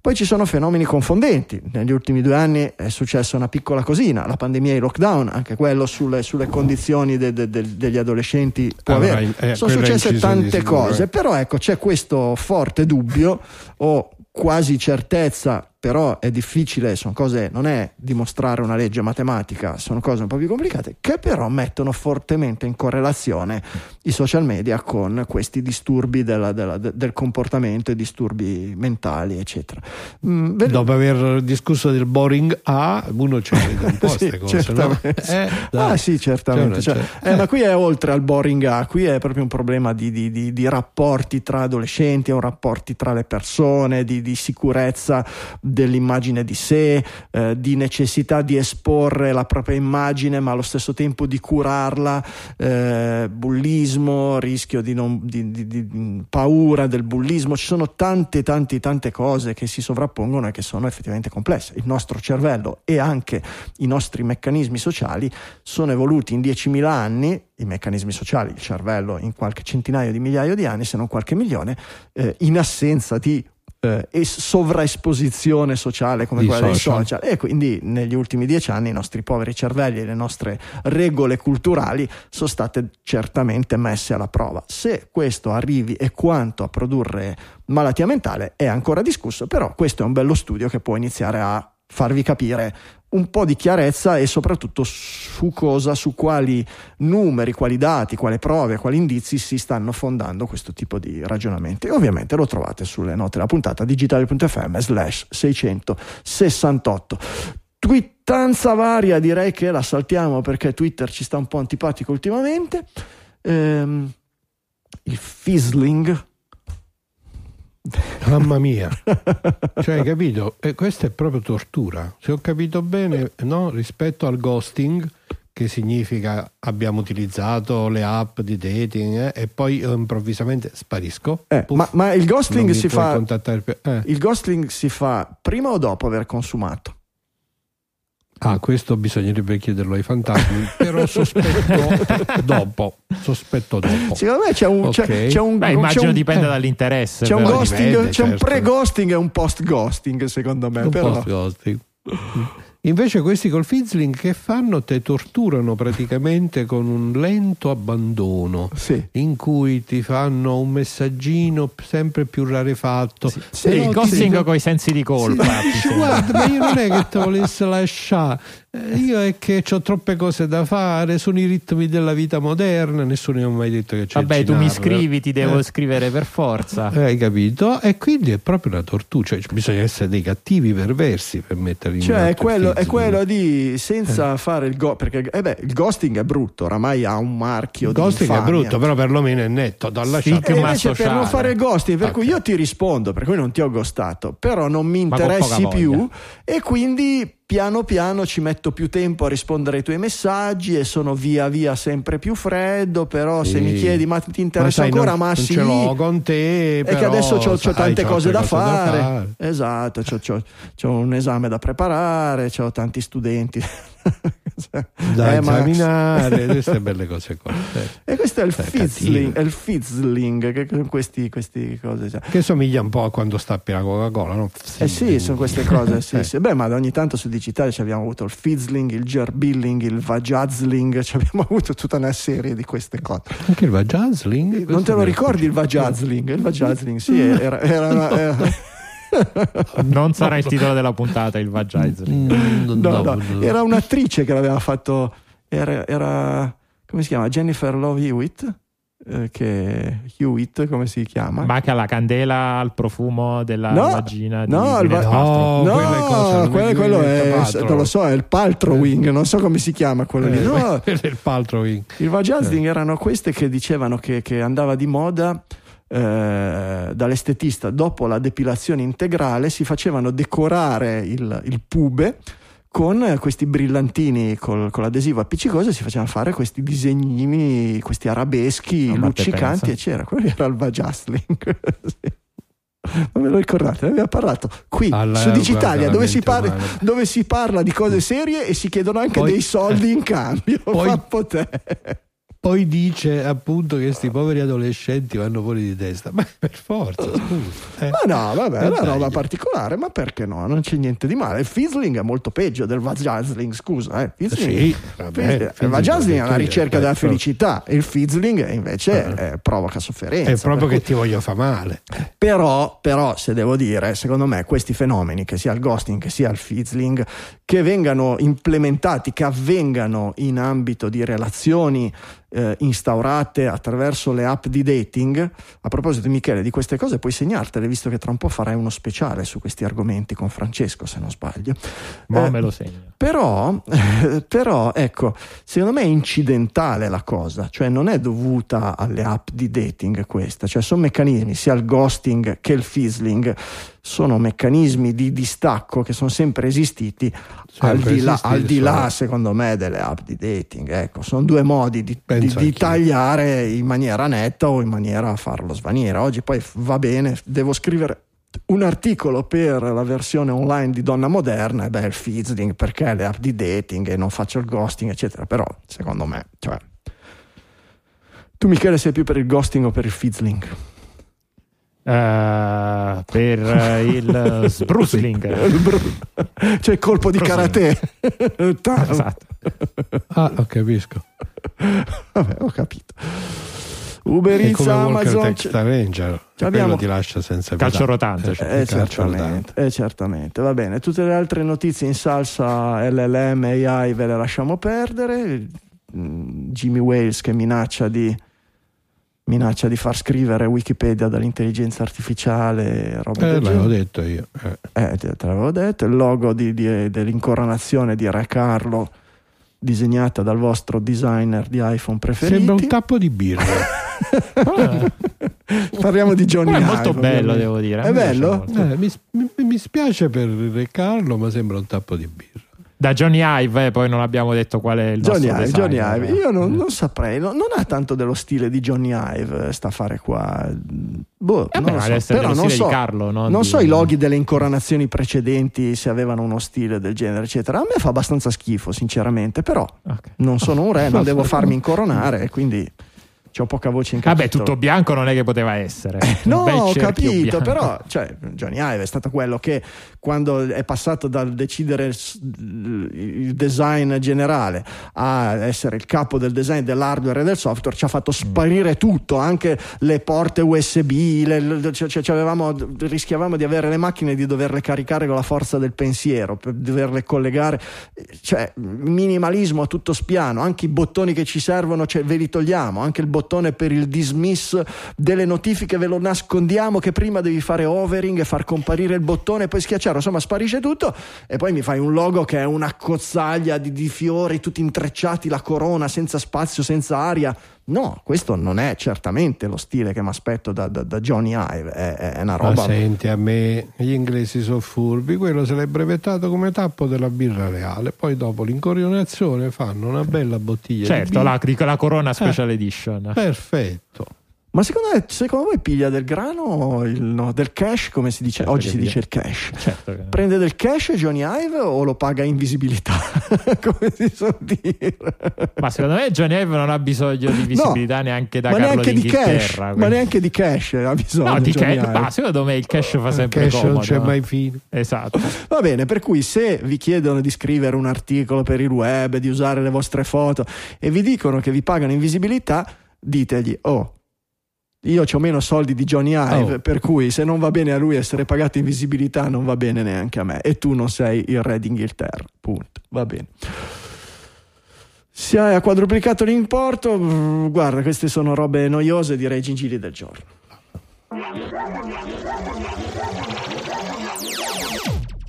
Poi ci sono fenomeni confondenti. Negli ultimi due anni è successa una piccola cosina, la pandemia e il lockdown, anche quello sulle, sulle condizioni de- de- de- degli adolescenti può
Allora,
avere.
eh,
Sono successe tante
sicuro,
cose,
eh.
però ecco c'è questo forte dubbio o quasi certezza, però è difficile, sono cose, non è dimostrare una legge matematica, sono cose un po' più complicate, che però mettono fortemente in correlazione i social media con questi disturbi della- della- de- del comportamento, i disturbi mentali, eccetera. Mm, ved-
Dopo aver discusso del boring A, uno ci vede un po'
Sì,
queste cose, no? Eh,
ah sì, certamente.
Cioè,
Cioè,
cioè,
eh, ma qui è oltre al boring A, qui è proprio un problema di, di- di- di rapporti tra adolescenti, rapporti tra le persone, di, di sicurezza dell'immagine di sé, eh, di necessità di esporre la propria immagine, ma allo stesso tempo di curarla, eh, bullismo, rischio di, non, di- di- di- paura del bullismo. Ci sono tante, tante, tante cose che si sovrappongono e che sono effettivamente complesse. Il nostro cervello e anche i nostri meccanismi sociali sono evoluti in 10.000 anni, i meccanismi sociali, il cervello in qualche centinaio di migliaia di anni, se non qualche milione, eh, in assenza di eh, es- sovraesposizione sociale come
Di
quella dei
social.
social e quindi negli ultimi dieci anni i nostri poveri cervelli e le nostre regole culturali sono state certamente messe alla prova. Se questo arrivi e quanto a produrre malattia mentale è ancora discusso, però questo è un bello studio che può iniziare a farvi capire un po' di chiarezza e soprattutto su cosa, su quali numeri, quali dati, quali prove, quali indizi si stanno fondando questo tipo di ragionamenti. E ovviamente lo trovate sulle note della puntata digitali.fm slash 668. Twittanza varia, direi che la saltiamo perché Twitter ci sta un po' antipatico ultimamente. Ehm, il fizzling.
Mamma mia, cioè, hai capito? E questa è proprio tortura. Se ho capito bene, no? rispetto al ghosting, che significa abbiamo utilizzato le app di dating eh, e poi io improvvisamente sparisco.
Eh,
Puff,
ma, ma il ghosting si fa.
Eh.
il ghosting si fa prima o dopo aver consumato?
Ah, questo bisognerebbe chiederlo ai fantasmi, però sospetto dopo. Sospetto dopo.
Secondo me c'è un, c'è,
Ok.
c'è un,
Beh,
c'è
immagino
un-
dipende
eh,
dall'interesse.
C'è un, ghosting,
dipende,
c'è un
certo.
pre-ghosting e un post-ghosting, secondo me.
Un
però.
po' ghosting. Invece questi col fizzling che fanno? Te torturano praticamente con un lento abbandono
Sì.
in cui ti fanno un messaggino sempre più rarefatto.
Sì,
Però
il
ti-
ghosting con i sensi di colpa.
Sì, guarda, ma io non è che ti volessi lasciare, io è che ho troppe cose da fare, sono i ritmi della vita moderna, nessuno mi ha mai detto che c'è
Vabbè, tu mi scrivi, ti devo
Eh.
scrivere per forza.
Eh, Hai capito? E quindi è proprio una tortura, cioè bisogna essere dei cattivi perversi per metterli in
Cioè, è quello, è quello di senza fare il go perché eh beh, il ghosting è brutto, oramai ha un marchio
Il
di
ghosting è brutto, però perlomeno è netto, dalla
Sì,
chat.
che
E
ma
invece per non fare il ghosting, per cui
Ok.
io ti rispondo, per cui non ti ho ghostato, però non mi
Ma
interessi più e quindi piano piano ci metto più tempo a rispondere ai tuoi messaggi e sono via via sempre più freddo, però se mi chiedi ma ti interessa
sai,
ancora,
non,
ma
non
sì.
ce l'ho con te,
E che
però,
adesso ho tante
c'ho
cose da
altre cose
fare. Esatto, c'ho un esame da preparare, ho tanti studenti
da
Eh, Max.
esaminare, queste belle cose qua. eh.
E questo è il
Sei
fizzling, è il fizzling, che questi, questi cose. cioè.
Che somiglia un po' a quando stappi la Coca-Cola, no?
Eh sì, sono queste cose, sì,
Eh.
sì. Beh, ma ogni tanto su digitale ci abbiamo avuto il fizzling, il gerbilling, il vajazzling, ci abbiamo avuto tutta una serie di queste cose.
Anche il vajazzling?
Non te lo ricordi il vajazzling? Il vajazzling, sì, era, era era-
Non sarà il titolo della puntata, il vagizzling.
Mm,
no,
no,
no,
no.
era un'attrice che l'aveva fatto, era, era- come si chiama? Jennifer Love Hewitt, eh, che Hewitt, come si chiama?
Ma che ha la candela al profumo della
No,
vagina di
no, il va-.
No, è cosa, non
quello,
mi
quello
viene
è, non lo so, è il paltrowing, non so come si chiama quello lì.
Eh,
No,
quello è il paltrowing.
il vajazzling erano queste che dicevano che, che andava di moda eh, dall'estetista dopo la depilazione integrale si facevano decorare il, il pube con questi brillantini col- con l'adesivo appiccicoso si facevano fare questi disegnini, questi arabeschi
No, ma te
luccicanti e c'era, quello era il vajazzling. Sì. Non me lo ricordate, ne abbiamo parlato qui
Alla
su Digitalia dove si, parla, dove si parla di cose serie e si chiedono anche
Poi-
dei soldi in cambio.
Poi-
Pappo te.
Poi dice appunto che questi poveri adolescenti vanno fuori di testa. Ma per forza, scusa. eh.
Ma no, vabbè, è una roba particolare, ma perché no? Non c'è niente di male. Il fizzling è molto peggio del vajazzling, scusa. Eh. Fizzling,
Sì, vabbè,
il
fizzling
vajazzling è la
addirittura,
ricerca
eh,
della felicità, il fizzling invece
Eh.
eh, provoca sofferenza.
È proprio che ti voglio fa male.
Però, però, se devo dire, secondo me questi fenomeni, che sia il ghosting che sia il fizzling, che vengano implementati, che avvengano in ambito di relazioni eh, instaurate attraverso le app di dating, a proposito Michele di queste cose puoi segnartele, visto che tra un po' farai uno speciale su questi argomenti con Francesco, se non sbaglio.
Ma
Eh,
me lo segno.
Però, però, ecco, secondo me è incidentale la cosa, cioè non è dovuta alle app di dating questa, cioè sono meccanismi, sia il ghosting che il fizzling, sono meccanismi di distacco che sono sempre esistiti, al
Sempre
di, là, al di là, secondo me, delle app di dating. Ecco, sono due modi di, di- di tagliare in maniera netta o in maniera a farlo svanire. Oggi poi va bene, devo scrivere un articolo per la versione online di Donna Moderna, e beh, il fizzling perché le app di dating e non faccio il ghosting, eccetera. Però, secondo me, cioè. Tu, Michele, sei più per il ghosting o per il fizzling?
Eh, per eh, il
bru- Cioè colpo di karate.
Esatto.
Ah, ho capisco.
Vabbè, ho capito. Uber Eats,
come Walker
Amazon.
Texas Ranger.
abbiamo-
Quello ti lascia senza
Calcio rotante, cioè.
Eh,
calcio
certamente, eh, certamente, va bene. Tutte le altre notizie in salsa LLM AI ve le lasciamo perdere. Mm, Jimmy Wales che minaccia di, minaccia di far scrivere Wikipedia dall'intelligenza artificiale, roba
Eh,
del
l'avevo
genere.
detto io. Eh.
Eh, te te l'avevo detto. Il logo di- di- dell'incoronazione di Re Carlo, disegnata dal vostro designer di iPhone preferiti.
Sembra un tappo di birra.
Ah,
Parliamo di Johnny
Però è molto
Ive,
bello,
ovviamente.
devo dire.
È
piace
bello?
Eh, mi, mi- mi spiace per Re Carlo, ma sembra un tappo di birra.
Da Johnny Ive, eh, poi non abbiamo detto qual è il
Johnny Ive, Johnny. Ive. Io non, non saprei, no- non ha tanto dello stile di Johnny Ive eh, sta affare qua. Boh,
Eh,
non
beh,
so. Però non so,
Carlo, non
non
di-
so i loghi delle incoronazioni precedenti se avevano uno stile del genere, eccetera. A me fa abbastanza schifo, sinceramente, però
Ok.
non sono un re, non devo farmi incoronare, quindi ho poca voce in
Vabbè,
capitolo.
tutto bianco non è che poteva essere.
Eh, No, ho capito,
bianco.
però cioè, Johnny Ive è stato quello che quando è passato dal decidere il design generale a essere il capo del design dell'hardware e del software ci ha fatto sparire tutto, anche le porte USB, le- cioè, cioè, avevamo- rischiavamo di avere le macchine e di doverle caricare con la forza del pensiero, per doverle collegare, cioè minimalismo a tutto spiano, anche i bottoni che ci servono cioè, ve li togliamo, anche il bottone per il dismiss delle notifiche ve lo nascondiamo che prima devi fare overing e far comparire il bottone e poi schiacciare, insomma sparisce tutto e poi mi fai un logo che è una cozzaglia di, di fiori tutti intrecciati, la corona senza spazio, senza aria. No, questo non è certamente lo stile che mi aspetto da, da- da Johnny Ive, è, è una
Ma
roba...
senti, a me gli inglesi sono furbi, quello se l'è brevettato come tappo della birra reale, poi dopo l'incoronazione fanno una bella bottiglia
Certo,
di
la,
birra.
la Corona Special Edition.
Perfetto.
Ma secondo, me- secondo voi piglia del grano o il- no, del cash, come si dice?
Certo
Oggi si
piglia.
dice il cash.
Certo che-
Prende del cash Johnny Ive o lo paga in visibilità? come si suol dire?
Ma secondo me Johnny Ive non ha bisogno di visibilità neanche da
ma
Carlo
neanche di cash,
d'Inghilterra.
ma
quindi-
neanche di cash ha bisogno.
No, di cash, ma secondo me il cash fa sempre
Cash
comodo.
non c'è mai fine.
Esatto.
Va bene, per cui se vi chiedono di scrivere un articolo per il web, di usare le vostre foto e vi dicono che vi pagano in visibilità, ditegli, oh, io ho meno soldi di Johnny Ive,
Oh.
per cui se non va bene a lui essere pagato in visibilità, non va bene neanche a me. E tu non sei il re d'Inghilterra. Punto. Va bene. Si è quadruplicato l'importo. mm, Guarda, queste sono robe noiose, direi gingilli del giorno.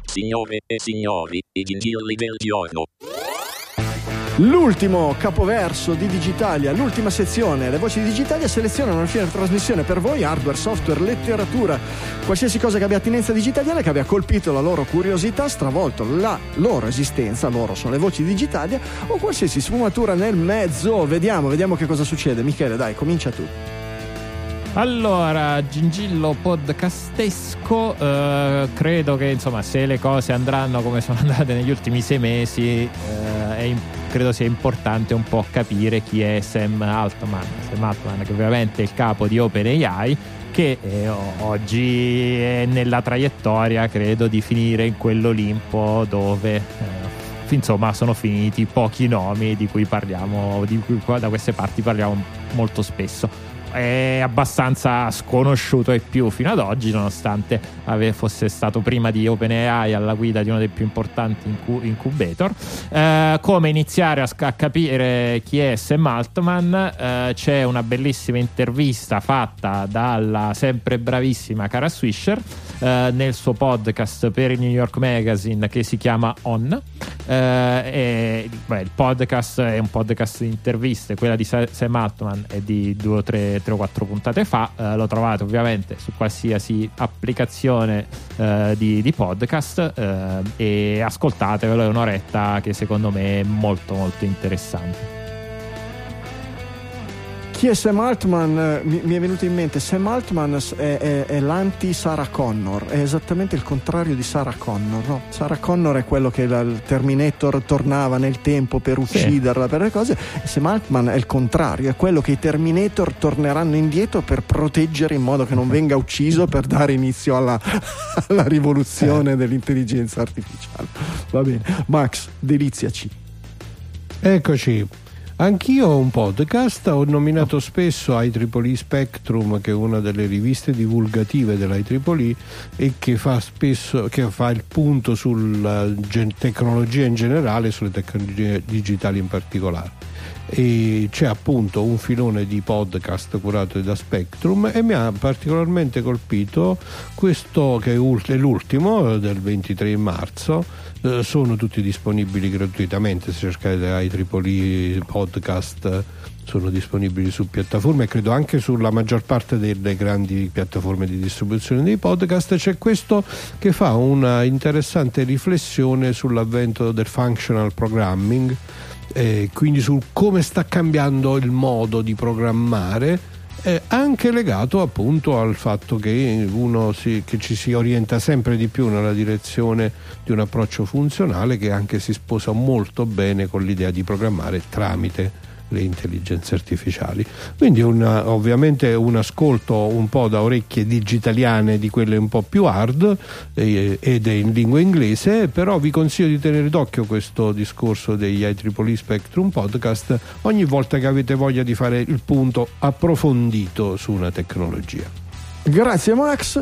Signore e signori, i gingilli del giorno.
L'ultimo capoverso di Digitalia, l'ultima sezione, le voci di Digitalia selezionano alla fine della trasmissione per voi hardware, software, letteratura, qualsiasi cosa che abbia attinenza digitaliana, che abbia colpito la loro curiosità, stravolto la loro esistenza, loro sono le voci di Digitalia, o qualsiasi sfumatura nel mezzo. Vediamo, vediamo che cosa succede. Michele, dai, comincia tu.
Allora, Gingillo podcastesco, eh, credo che insomma se le cose andranno come sono andate negli ultimi sei mesi, eh, è im- credo sia importante un po' capire chi è Sam Altman. Sam Altman che ovviamente è il capo di OpenAI che eh, oggi è nella traiettoria, credo, di finire in quell'Olimpo dove... eh, Insomma, sono finiti pochi nomi di cui parliamo, di cui da queste parti parliamo molto spesso è abbastanza sconosciuto ai più fino ad oggi, nonostante fosse stato prima di OpenAI alla guida di uno dei più importanti incu- incubator. Eh, come iniziare a, a capire chi è Sam Altman? Eh, c'è una bellissima intervista fatta dalla sempre bravissima Cara Swisher eh, nel suo podcast per il New York Magazine che si chiama On. Eh, e, beh, il podcast è un podcast di interviste, quella di Sa- Sam Altman è di due o tre, tre o quattro puntate fa. Eh, lo trovate ovviamente su qualsiasi applicazione di, di podcast e ascoltatevelo, è un'oretta che secondo me è molto molto interessante.
Chi è Sam Altman? Eh, Mi, mi è venuto in mente, Sam Altman è, è- è l'anti-Sarah Connor, è esattamente il contrario di Sarah Connor. No? Sarah Connor è quello che la- il Terminator tornava nel tempo per ucciderla, per le cose, e Sam Altman è il contrario, è quello che i Terminator torneranno indietro per proteggere in modo che non venga ucciso per dare inizio alla, alla rivoluzione dell'intelligenza artificiale. Va bene, Max, deliziaci.
Eccoci. Anch'io ho un podcast, ho nominato spesso IEEE Spectrum, che è una delle riviste divulgative dell'IEEE e che fa spesso che fa il punto sulla gen- tecnologia in generale e sulle tecnologie digitali in particolare. E c'è appunto un filone di podcast curato da Spectrum e mi ha particolarmente colpito questo che è ul- è l'ultimo del 23 marzo eh, sono tutti disponibili gratuitamente se cercate IEEE podcast eh, sono disponibili su piattaforme e credo anche sulla maggior parte delle grandi piattaforme di distribuzione dei podcast. C'è questo che fa una interessante riflessione sull'avvento del functional programming eh, quindi su come sta cambiando il modo di programmare eh, anche legato appunto al fatto che si, che ci si orienta sempre di più nella direzione di un approccio funzionale che anche si sposa molto bene con l'idea di programmare tramite le intelligenze artificiali. Quindi una- ovviamente un ascolto un po' da orecchie digitaliane di quelle un po' più hard eh, ed è in lingua inglese, però vi consiglio di tenere d'occhio questo discorso degli IEEE Spectrum Podcast ogni volta che avete voglia di fare il punto approfondito su una tecnologia.
Grazie Max.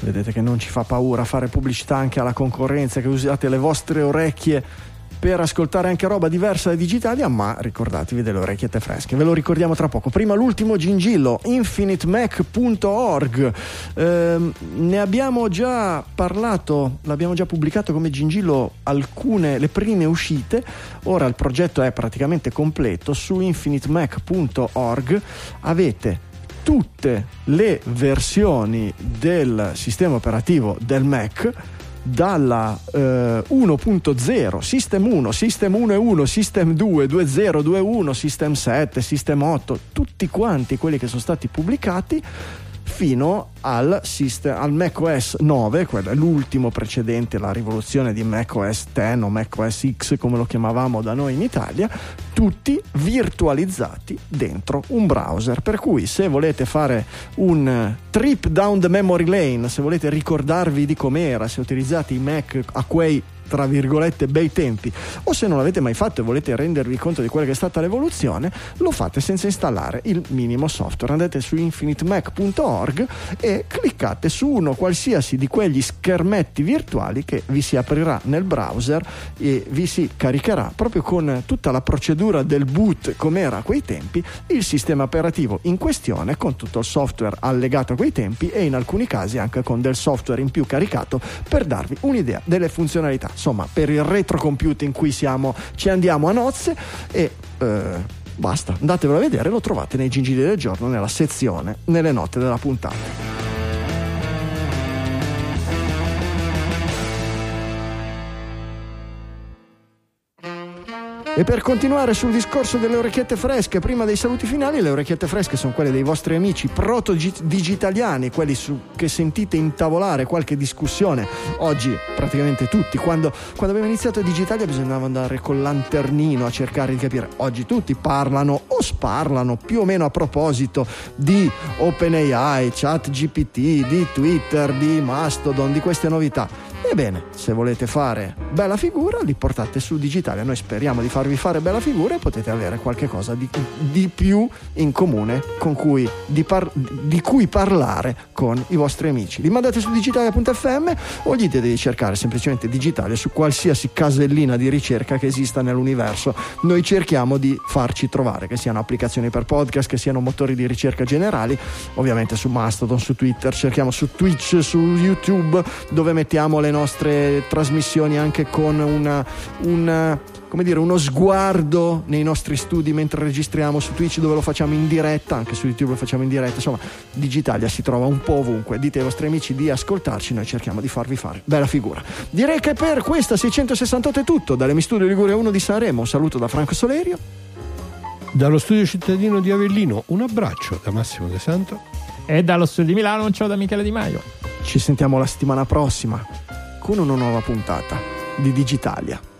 Vedete che non ci fa paura fare pubblicità anche alla concorrenza, che usate le vostre orecchie per ascoltare anche roba diversa da Digitalia, ma ricordatevi delle orecchiette fresche. Ve lo ricordiamo tra poco. Prima l'ultimo gingillo, infinitemac.org. Ehm, ne abbiamo già parlato, l'abbiamo già pubblicato come gingillo alcune, le prime uscite. Ora il progetto è praticamente completo. Su infinitemac.org avete tutte le versioni del sistema operativo del Mac dalla eh, 1.0, System 1, System 1.1, System 2, 2.0, 2.1, System 7, System 8, tutti quanti quelli che sono stati pubblicati fino al, system, al macOS 9, quello è l'ultimo precedente la rivoluzione di macOS 10 o macOS X come lo chiamavamo da noi in Italia, tutti virtualizzati dentro un browser. Per cui se volete fare un trip down the memory lane, se volete ricordarvi di com'era, se utilizzate i Mac a quei tra virgolette bei tempi. O se non l'avete mai fatto e volete rendervi conto di quella che è stata l'evoluzione lo fate senza installare il minimo software. Andate su infinitemac.org e cliccate su uno qualsiasi di quegli schermetti virtuali che vi si aprirà nel browser e vi si caricherà proprio con tutta la procedura del boot come era a quei tempi il sistema operativo in questione con tutto il software allegato a quei tempi e in alcuni casi anche con del software in più caricato per darvi un'idea delle funzionalità insomma per il retro computing in cui siamo ci andiamo a nozze e eh, basta. Andatevelo a vedere lo trovate nei gingilli del giorno nella sezione nelle note della puntata E per continuare sul discorso delle orecchiette fresche, prima dei saluti finali, le orecchiette fresche sono quelle dei vostri amici proto-digitaliani, quelli su, che sentite intavolare qualche discussione. Oggi praticamente tutti, quando, quando abbiamo iniziato Digitalia bisognava andare col lanternino a cercare di capire. Oggi tutti parlano o sparlano più o meno a proposito di OpenAI, ChatGPT, di Twitter, di Mastodon, di queste novità. Ebbene, se volete fare bella figura, li portate su digitale. Noi speriamo di farvi fare bella figura e potete avere qualche cosa di, di più in comune cui, di, par- di cui parlare con i vostri amici. Li mandate su digitale.fm o gli dite di cercare semplicemente digitale su qualsiasi casellina di ricerca che esista nell'universo. Noi cerchiamo di farci trovare, che siano applicazioni per podcast, che siano motori di ricerca generali, ovviamente su Mastodon, su Twitter, cerchiamo su Twitch, su YouTube, dove mettiamo le nostre trasmissioni anche con una, una, come dire, uno sguardo nei nostri studi mentre registriamo su Twitch dove lo facciamo in diretta, anche su YouTube lo facciamo in diretta, insomma Digitalia si trova un po' ovunque, dite ai vostri amici di ascoltarci, noi cerchiamo di farvi fare bella figura. Direi che per questa 668 è tutto, dalle Mi Studio Liguria 1 di Sanremo, un saluto da Franco Solerio.
Dallo studio cittadino di Avellino un abbraccio da Massimo De Santo.
E dallo studio di Milano un ciao da Michele Di Maio.
Ci sentiamo la settimana prossima con una nuova puntata di Digitalia.